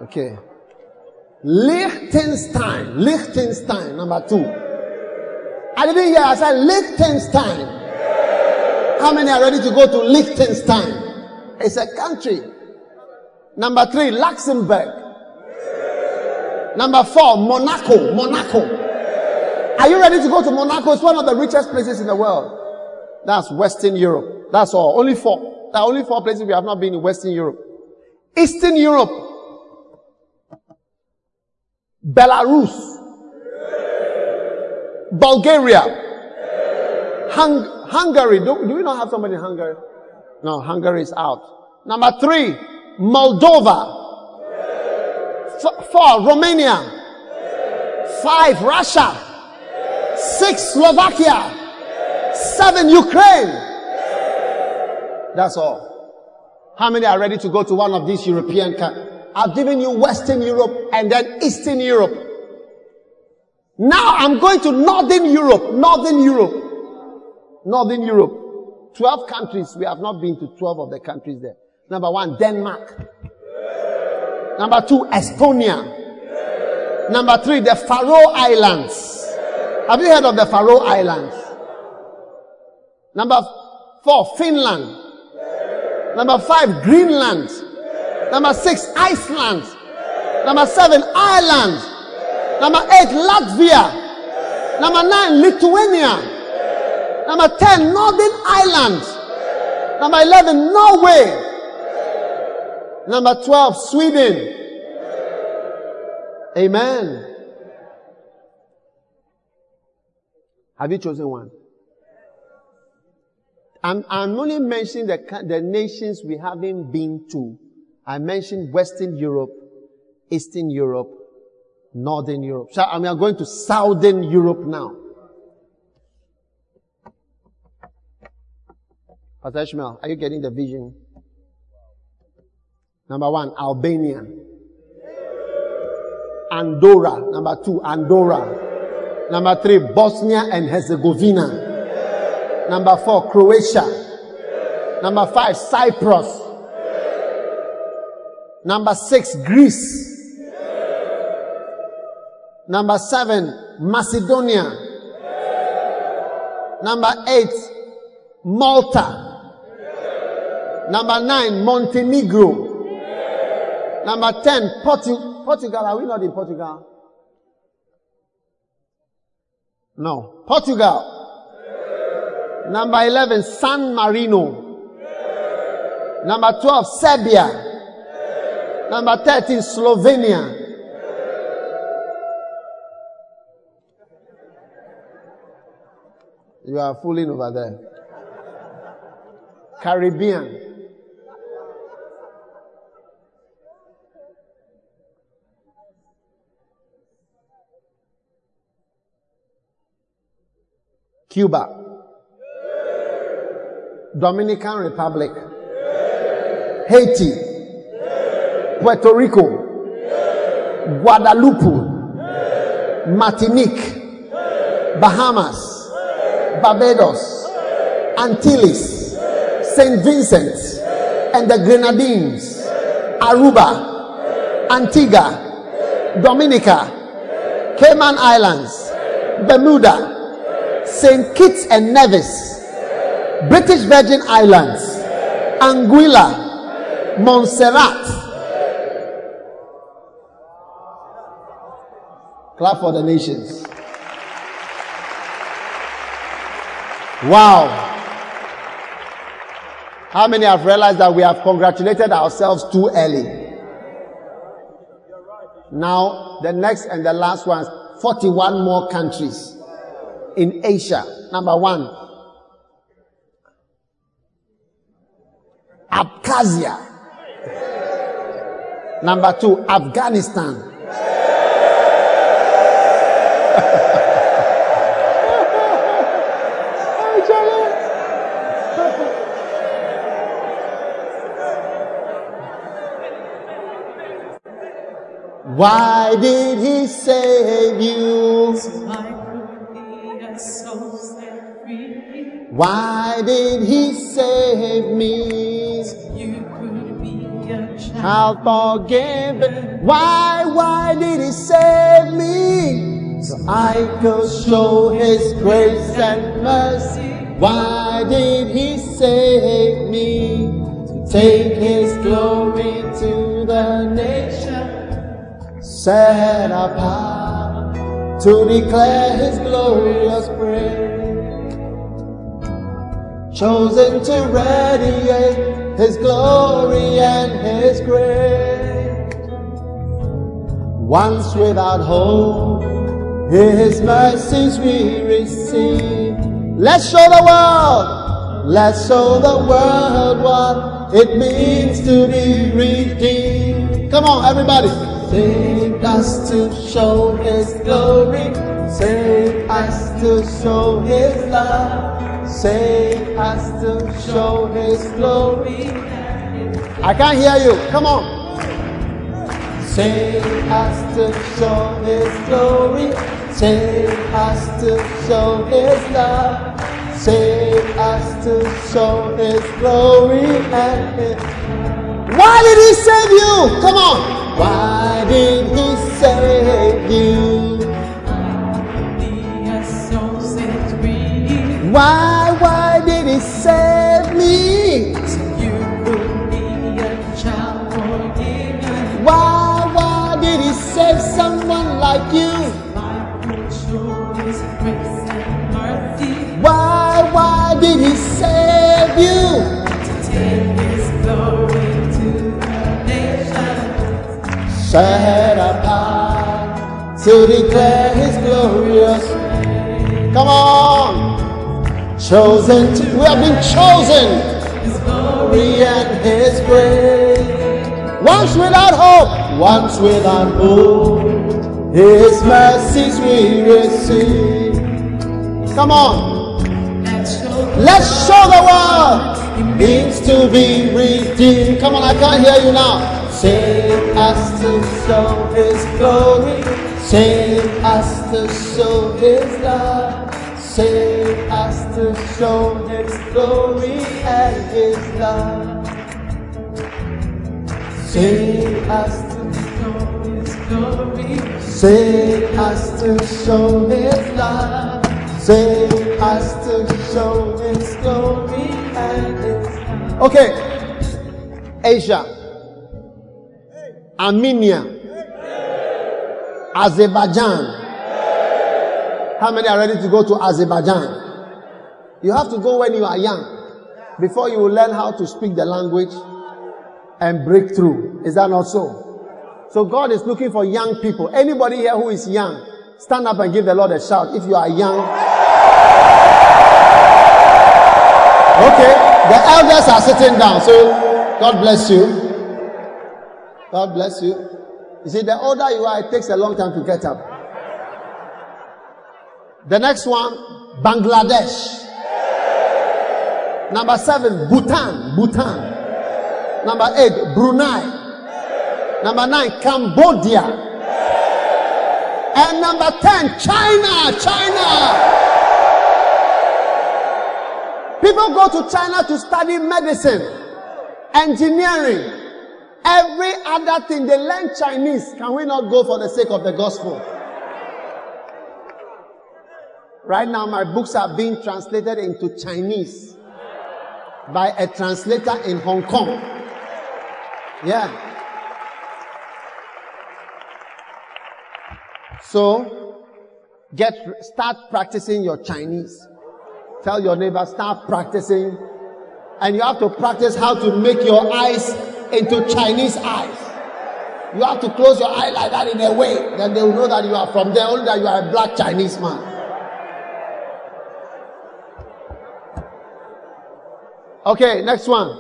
Okay. Liechtenstein. Liechtenstein, number two. I didn't hear, I said Liechtenstein. How many are ready to go to Liechtenstein? It's a country. Number three, Luxembourg. Number four, Monaco. Monaco. Are you ready to go to Monaco? It's one of the richest places in the world. That's Western Europe. That's all. Only four. There are only four places we have not been in Western Europe. Eastern Europe. Belarus. Bulgaria. Hung- Hungary. Do, do we not have somebody in Hungary? No, Hungary is out. Number three, Moldova. F- four, Romania. Five, Russia. Six, Slovakia. Seven, Ukraine. That's all. How many are ready to go to one of these European countries? I've given you Western Europe and then Eastern Europe. Now I'm going to Northern Europe. Northern Europe. Northern Europe. 12 countries. We have not been to 12 of the countries there. Number one, Denmark. Number two, Estonia. Number three, the Faroe Islands. Have you heard of the Faroe Islands? Number four, Finland. Number five, Greenland. Number six, Iceland. Number seven, Ireland. Number eight, Latvia. Number nine, Lithuania. Number ten, Northern Ireland. Number eleven, Norway. Number twelve, Sweden. Amen. Have you chosen one? I'm, I'm only mentioning the, the nations we haven't been to. I mentioned Western Europe Eastern Europe, Northern Europe. So, I'm going to Southern Europe now. Pastor Ishmael, are you getting the vision? Number one, Albania. Andorra. Number two, Andorra. Number three, Bosnia and Herzegovina. Number four, Croatia. Number five, Cyprus. Number six, Greece. Number seven, Macedonia. Number eight, Malta. Number nine, Montenegro. Number ten, Portu- Portugal. Are we not in Portugal? No. Portugal. Number 11, San Marino. Number 12, Serbia. Number 13, Slovenia. You are fooling over there. Caribbean. Cuba. Dominican Republic. Haiti. Puerto Rico. Guadeloupe. Martinique. Bahamas. Barbados. Antilles. St. Vincent and the Grenadines. Aruba. Antigua. Dominica. Cayman Islands. Bermuda. St. Kitts and Nevis, British Virgin Islands, Anguilla, Montserrat. Clap for the nations. Wow. How many have realized that we have congratulated ourselves too early? Now, the next and the last ones, 41 more countries in Asia. Number one, Abkhazia. Number two, Afghanistan. Why did he save you? Why did he save me? You could be a Child forgiven. Why, why did he save me? So I could show his grace and mercy. Why did he save me? To take his glory to the nation. Set apart to declare his glorious praise chosen to radiate His glory and His grace. Once without hope, His mercies we receive. Let's show the world, let's show the world what it means to be redeemed. Come on, everybody. Save us to show His glory, save us to show His love. Save us to show His glory. I can't hear you. Come on. Save us to show His glory. Save us to show His love. Save us to show His glory and His. Why did He save you? Come on. Why did He save you? Why, why did he save me? You could be a child forgiven. Why, why did he save someone like you? I could show his grace and mercy. Why, why did he save you? To take his glory to the nations. Set apart to declare his glorious. Come on. Chosen to, we have been chosen. His glory and his grace. Once without hope, once without hope, His mercies we receive. Come on, let's show the world it means to be redeemed. Come on, I can't hear you now. Save us to show His glory. Save us to show His love. Save to show His glory and His love. Us to show His glory. To show His love. To show His glory and His love. Okay, Asia. Armenia, Azerbaijan. How many are ready to go to Azerbaijan? You have to go when you are young before you will learn how to speak the language and break through. Is that not so? So God is looking for young people. Anybody here who is young, stand up and give the Lord a shout if you are young. Okay, the elders are sitting down, so God bless you. God bless you. You see, the older you are, it takes a long time to get up. The next one, Bangladesh. Number seven, Bhutan. Bhutan. Number eight, Brunei. Number nine, Cambodia. And number ten, China. China. People go to China to study medicine, engineering, Every other thing, they learn Chinese. Can we not go for the sake of the gospel? Right now, my books are being translated into Chinese by a translator in Hong Kong. Yeah. So, get start practicing your Chinese. Tell your neighbor, start practicing. And you have to practice how to make your eyes into Chinese eyes. You have to close your eye like that in a way, then they will know that you are from there, only that you are a black Chinese man. Okay, next one.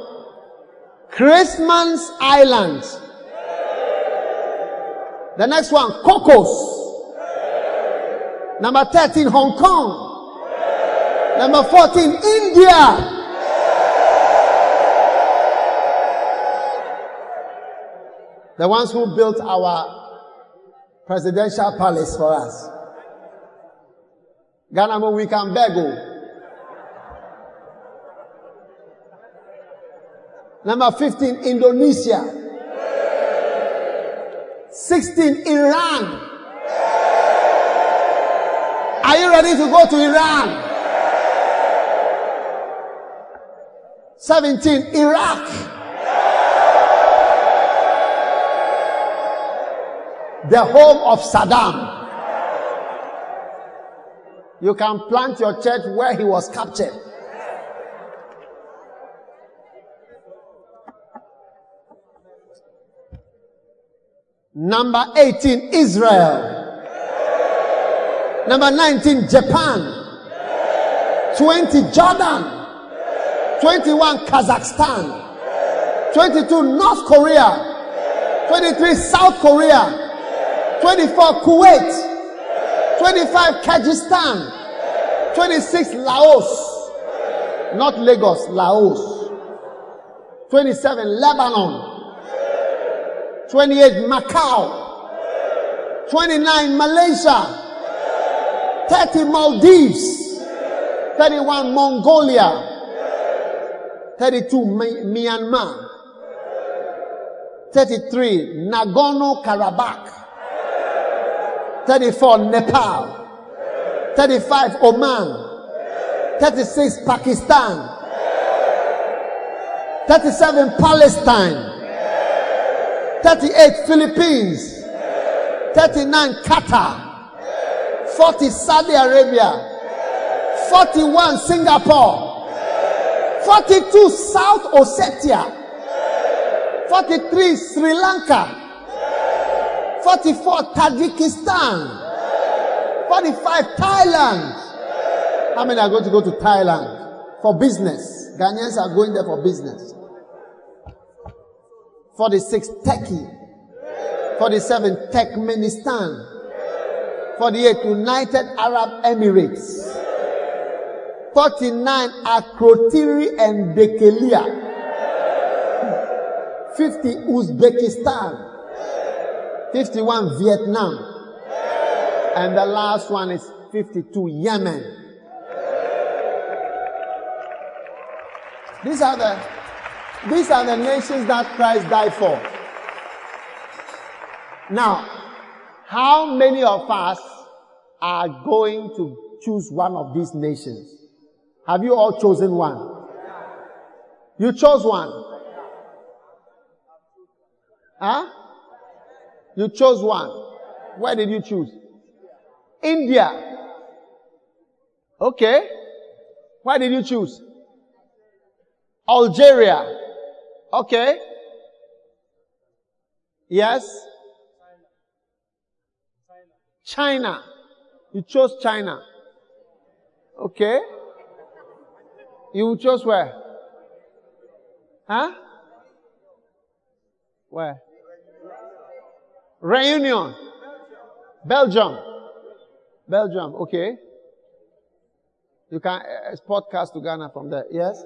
Christmas Island. The next one, Cocos. Number 13, Hong Kong. Number 14, India. The ones who built our presidential palace for us. Ghana, we can beg. Oh. Number 15, Indonesia. 16, Iran. Are you ready to go to Iran? 17, Iraq. the home of Saddam. You can plant your church where he was captured. Number 18, Israel. Number 19, Japan. 20, Jordan. 21, Kazakhstan. 22, North Korea. 23, South Korea. 24 Kuwait, 25 Kyrgyzstan, 26 Laos, not Lagos, Laos, 27 Lebanon, 28 Macau, 29 Malaysia, 30 Maldives, 31 Mongolia, 32 Myanmar, 33 Nagorno Karabakh, 34 Nepal, 35 Oman, 36 Pakistan, 37 Palestine, 38 Philippines, 39 Qatar, 40 Saudi Arabia, 41 Singapore, 42 South Ossetia, 43 Sri Lanka, 44 Tajikistan. 45 Thailand. How many are going to go to Thailand for business? Ghanaians are going there for business. 46, Turkey. 47, Turkmenistan. 48, United Arab Emirates. 49, Akrotiri and Dekelia. 50, Uzbekistan. 51, Vietnam. And the last one is 52, Yemen. These are the, these are the nations that Christ died for. Now, how many of us are going to choose one of these nations? Have you all chosen one? You chose one. Huh? You chose one. Where did you choose? India. Okay. Why did you choose? Algeria. Okay. Yes. China. You chose China. Okay. You chose where? Huh? Where? Reunion. Belgium. Belgium. Okay. You can uh, uh, export cars to Ghana from there. Yes?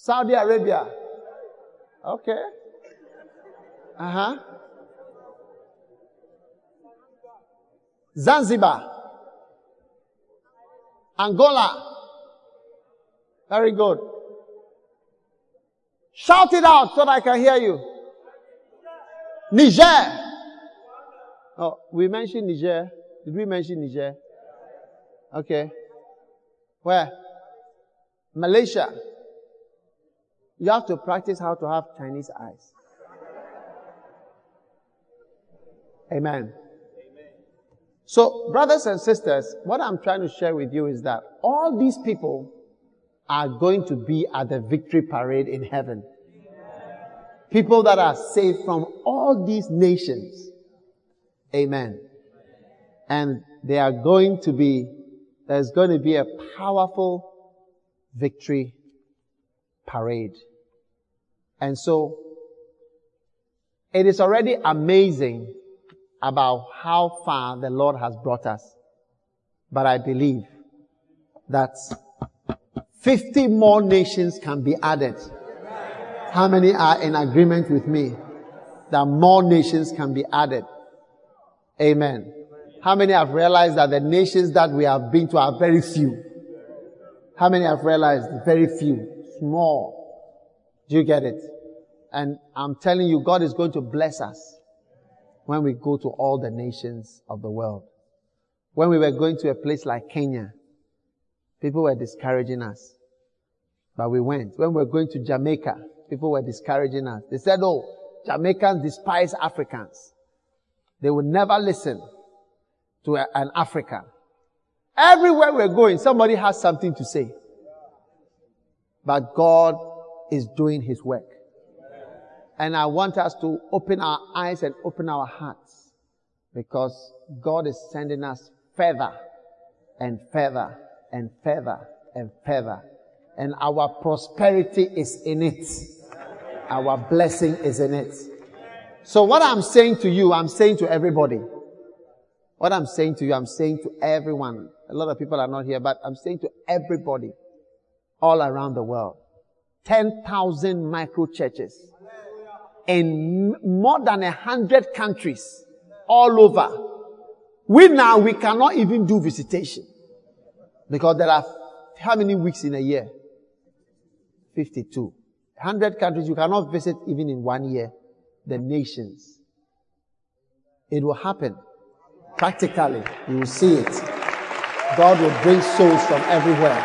Saudi Arabia. Okay. Uh huh. Zanzibar. Angola. Very good. Shout it out so that I can hear you. Niger. Oh, we mentioned Niger. Did we mention Niger? Okay. Where? Malaysia. You have to practice how to have Chinese eyes. Amen. So, brothers and sisters, what I'm trying to share with you is that all these people are going to be at the victory parade in heaven. People that are saved from all these nations. Amen. And they are going to be, there's going to be a powerful victory parade. And so, it is already amazing about how far the Lord has brought us. But I believe that 50 more nations can be added. How many are in agreement with me that more nations can be added? Amen. How many have realized that the nations that we have been to are very few? How many have realized very few? Small. Do you get it? And I'm telling you, God is going to bless us when we go to all the nations of the world. When we were going to a place like Kenya, people were discouraging us. But we went. When we were going to Jamaica, people were discouraging us. They said, oh, Jamaicans despise Africans. They will never listen to a, an African. Everywhere we're going, somebody has something to say. But God is doing His work. And I want us to open our eyes and open our hearts because God is sending us further and further and further and further. And our prosperity is in it. Our blessing is in it. So what I'm saying to you, I'm saying to everybody. What I'm saying to you, I'm saying to everyone. A lot of people are not here, but I'm saying to everybody all around the world. 10,000 micro churches in more than a hundred countries all over. We now, we cannot even do visitation because there are how many weeks in a year? 52. 100 countries you cannot visit even in one year. The nations. It will happen. Practically, you will see it. God will bring souls from everywhere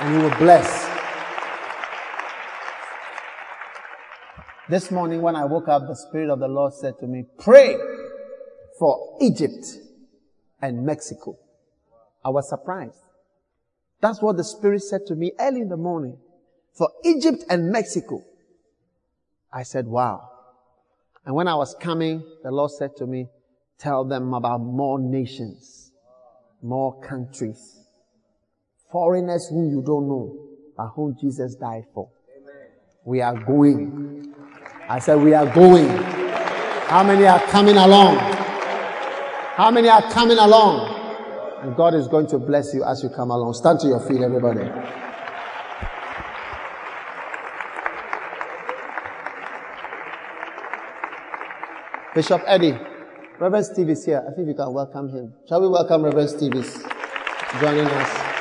and He will bless. This morning when I woke up, the Spirit of the Lord said to me, pray for Egypt and Mexico. I was surprised. That's what the Spirit said to me early in the morning. For Egypt and Mexico. I said, wow. And when I was coming, the Lord said to me, tell them about more nations, more countries, foreigners whom you don't know, but whom Jesus died for. We are going. I said, We are going. How many are coming along? How many are coming along? And God is going to bless you as you come along. Stand to your feet, everybody. Bishop Eddie, Reverend Steve is here. I think you can welcome him. Shall we welcome Reverend Steve joining us?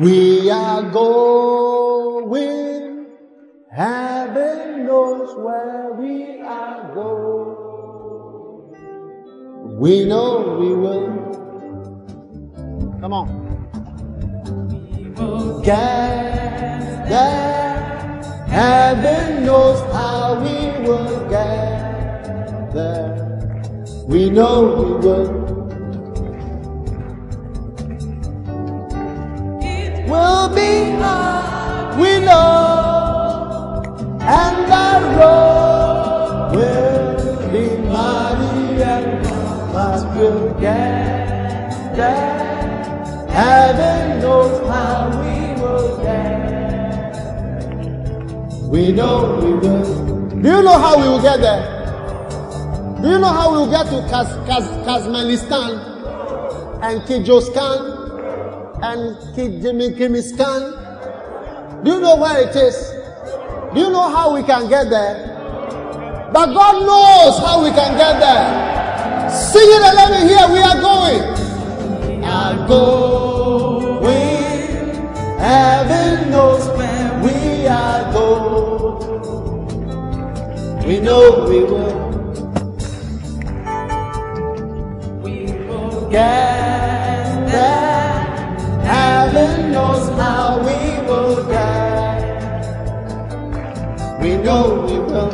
We are going, heaven knows where we are going. We know we will. Come on. We will get there. Heaven knows how we will get there. We know we will. will we know, we will. Do you know how we will get there? Do you know how we will get to Kaz, Kaz, Kazmanistan and Kijoskan? and Kimiskan. Do you know where it is? Do you know how we can get there? But God knows how we can get there. Sing it and let me hear. We are going. We are going. Heaven knows where we are going. We know we will. We will get there. Heaven knows how we will get. We know we will.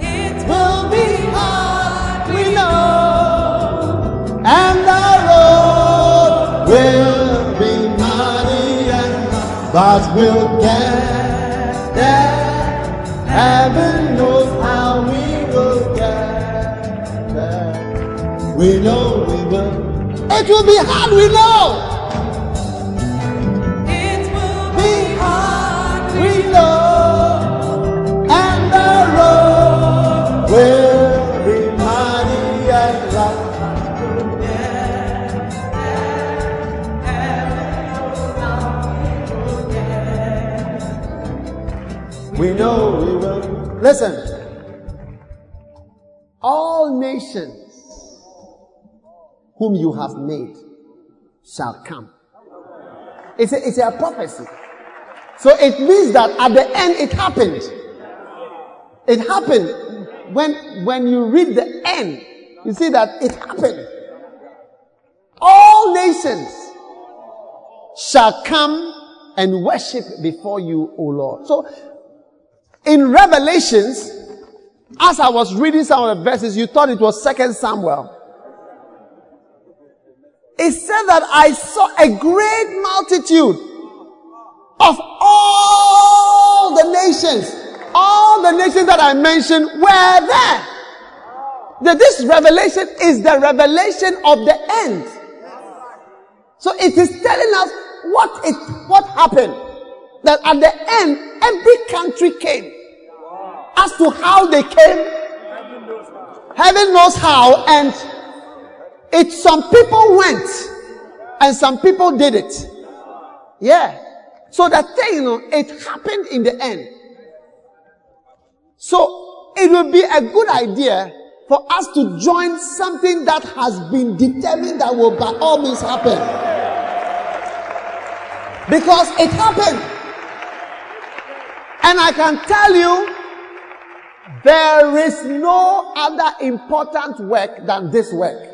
It will be hard, we know, and the road will be muddy and but we'll get there. Heaven knows how we will get there. We know. It will be hard, we know. It will be hard, we know. And the road will be muddy and rough. We know we will. Listen. All nations whom you have made shall come. It's a, it's a prophecy. So it means that at the end it happened. It happened when, when you read the end, you see that it happened. All nations shall come and worship before you, O Lord. So in Revelations, as I was reading some of the verses, you thought it was Second Samuel. It said that I saw a great multitude of all the nations. All the nations that I mentioned were there. That this revelation is the revelation of the end. So it is telling us what it, what happened. That at the end, every country came. As to how they came, heaven knows how, and it some people went and some people did it. Yeah. So that thing, you know, it happened in the end. So it will be a good idea for us to join something that has been determined that will by all means happen. Because it happened. And I can tell you, there is no other important work than this work.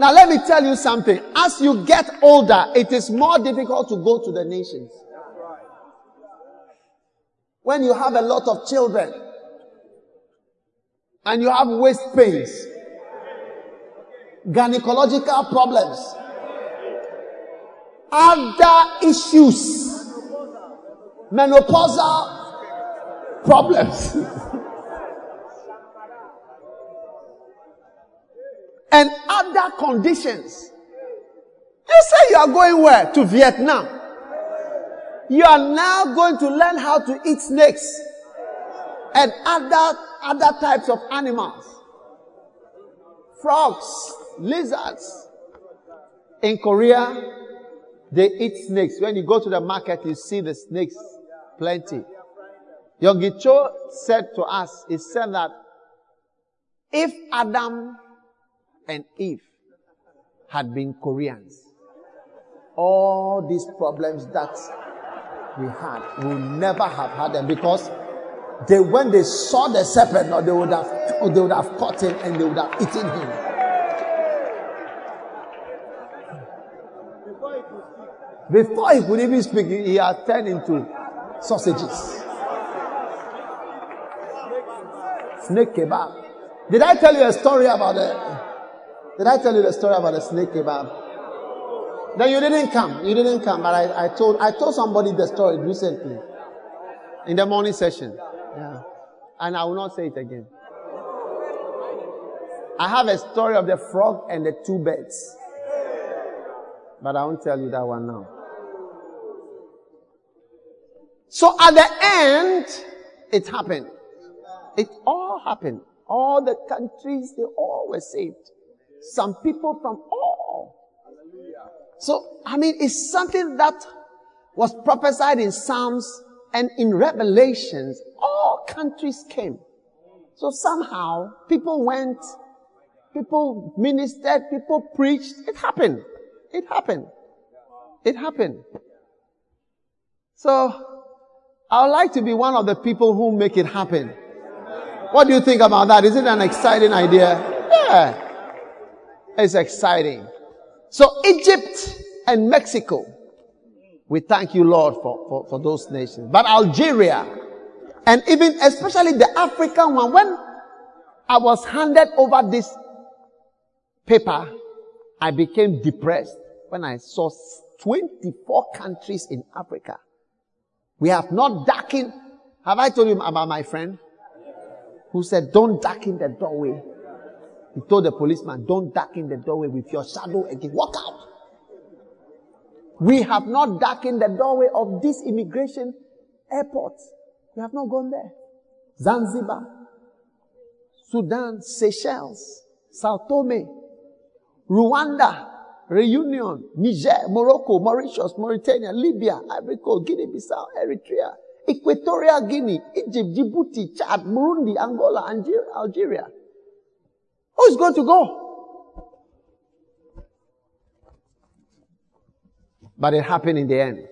Now let me tell you something. As you get older, it is more difficult to go to the nations. When you have a lot of children and you have waist pains, gynecological problems, other issues menopausal problems. (laughs) and other conditions. You say you are going where? To Vietnam. You are now going to learn how to eat snakes and other, other types of animals. Frogs, lizards. In Korea, they eat snakes. When you go to the market, you see the snakes plenty. Yonggi Cho said to us, he said that if Adam and Eve had been Koreans, all these problems that we had, we would never have had them because they, when they saw the serpent, they would have, they would have caught him and they would have eaten him. Before he could even speak, he had turned into sausages. Snake kebab. Did I tell you a story about the did I tell you the story about the snake kebab? Then you didn't come. You didn't come. But I, I told I told somebody the story recently. In the morning session. Yeah. And I will not say it again. I have a story of the frog and the two birds. But I won't tell you that one now. So at the end, it happened. It all happened. All the countries, they all were saved. Some people from all. So, I mean, it's something that was prophesied in Psalms and in Revelations. All countries came. So somehow people went, people ministered, people preached. It happened. It happened. It happened. So I would like to be one of the people who make it happen. What do you think about that? Is it an exciting idea? Yeah. It's exciting. So Egypt and Mexico, we thank you, Lord, for, for, for those nations. But Algeria, and even especially the African one, when I was handed over this paper, I became depressed when I saw 24 countries in Africa. We have not darkened. Have I told you about my friend who said, don't darken the doorway he told the policeman, don't darken the doorway with your shadow again. Walk out. We have not darkened the doorway of this immigration airport. We have not gone there. Zanzibar, Sudan, Seychelles, Sao Tome, Rwanda, Reunion, Niger, Morocco, Mauritius, Mauritania, Libya, Ivory Coast, Guinea-Bissau, Eritrea, Equatorial Guinea, Egypt, Djibouti, Chad, Burundi, Angola, Algeria. Oh, Who's going to go? But it happened in the end.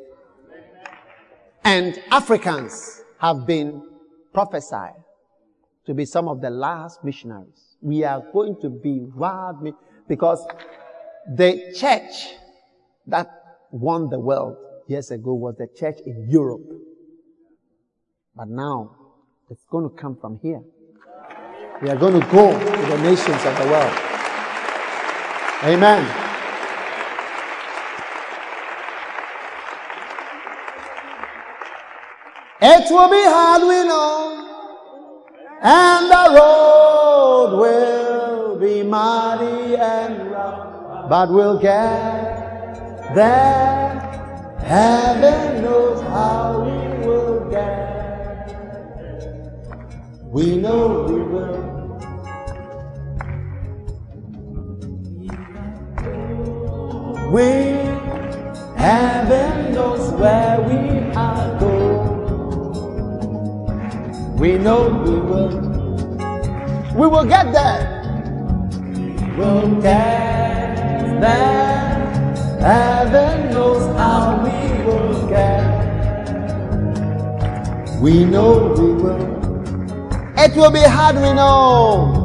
And Africans have been prophesied to be some of the last missionaries. We are going to be wild because the church that won the world years ago was the church in Europe. But now it's going to come from here. We are going to go to the nations of the world. Amen. It will be hard, we know, and the road will be muddy and rough, but we'll get there. Heaven knows how we will get. We know we will. We heaven knows where we are going. We know we will. We will get there. We'll get there. Heaven knows how we will get. We know we will. It will be hard, we know.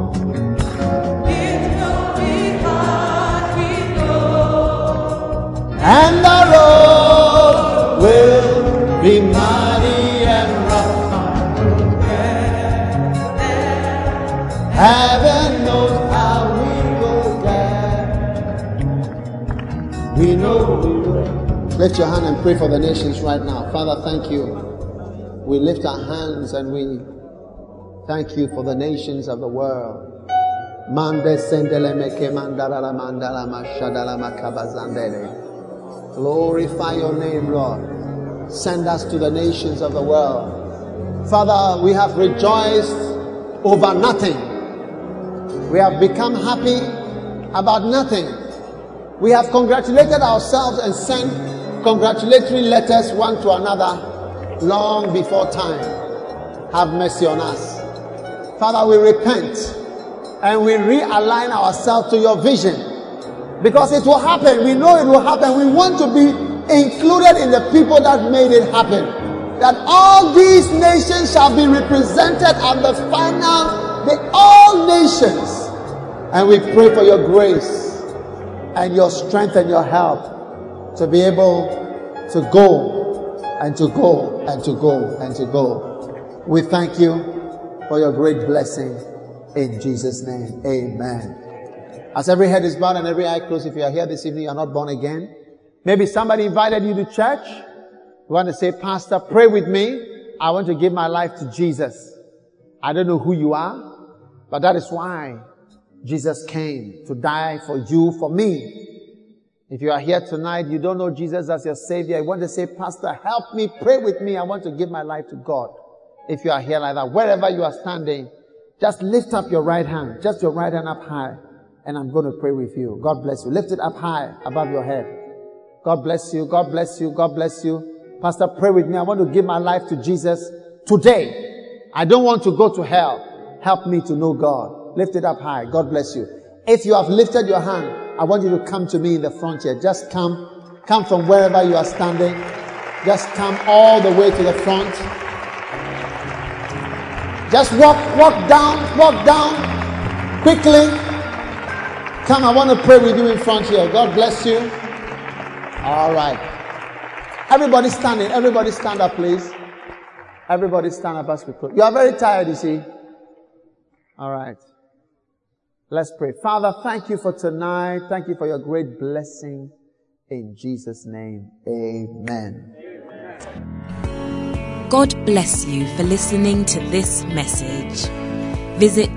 And the road will be muddy and rough. Heaven knows how we will get. We know we will. Lift your hand and pray for the nations right now. Father, thank you We lift our hands and we thank you for the nations of the world. Mande sendele meke mandala la mandala mashadala makabazandele. Glorify your name, Lord. Send us to the nations of the world. Father, we have rejoiced over nothing. We have become happy about nothing. We have congratulated ourselves and sent congratulatory letters one to another long before time. Have mercy on us. Father, we repent and we realign ourselves to your vision because it will happen. We know it will happen. We want to be included in the people that made it happen. That all these nations shall be represented at the final, the all nations. And we pray for your grace and your strength and your help to be able to go and to go and to go and to go. We thank you for your great blessing in Jesus' name. Amen. As every head is bowed and every eye closed, if you are here this evening, you are not born again. Maybe somebody invited you to church. You want to say, Pastor, pray with me. I want to give my life to Jesus. I don't know who you are, but that is why Jesus came to die for you, for me. If you are here tonight, you don't know Jesus as your Savior, you want to say, Pastor, help me, pray with me. I want to give my life to God. If you are here like that, wherever you are standing, just lift up your right hand, just your right hand up high, and I'm going to pray with you. God bless you. Lift it up high above your head. God bless you. God bless you. God bless you. Pastor, pray with me. I want to give my life to Jesus today. I don't want to go to hell. Help me to know God. Lift it up high. God bless you. If you have lifted your hand, I want you to come to me in the front here. Just come. Come from wherever you are standing. Just come all the way to the front. Just walk, walk down, walk down quickly. Come, I want to pray with you in front here. God bless you. All right. Everybody standing. Everybody stand up, please. Everybody stand up as we. You are very tired, you see. All right. Let's pray. Father, thank you for tonight. Thank you for your great blessing. In Jesus' name, amen. God bless you for listening to this message. Visit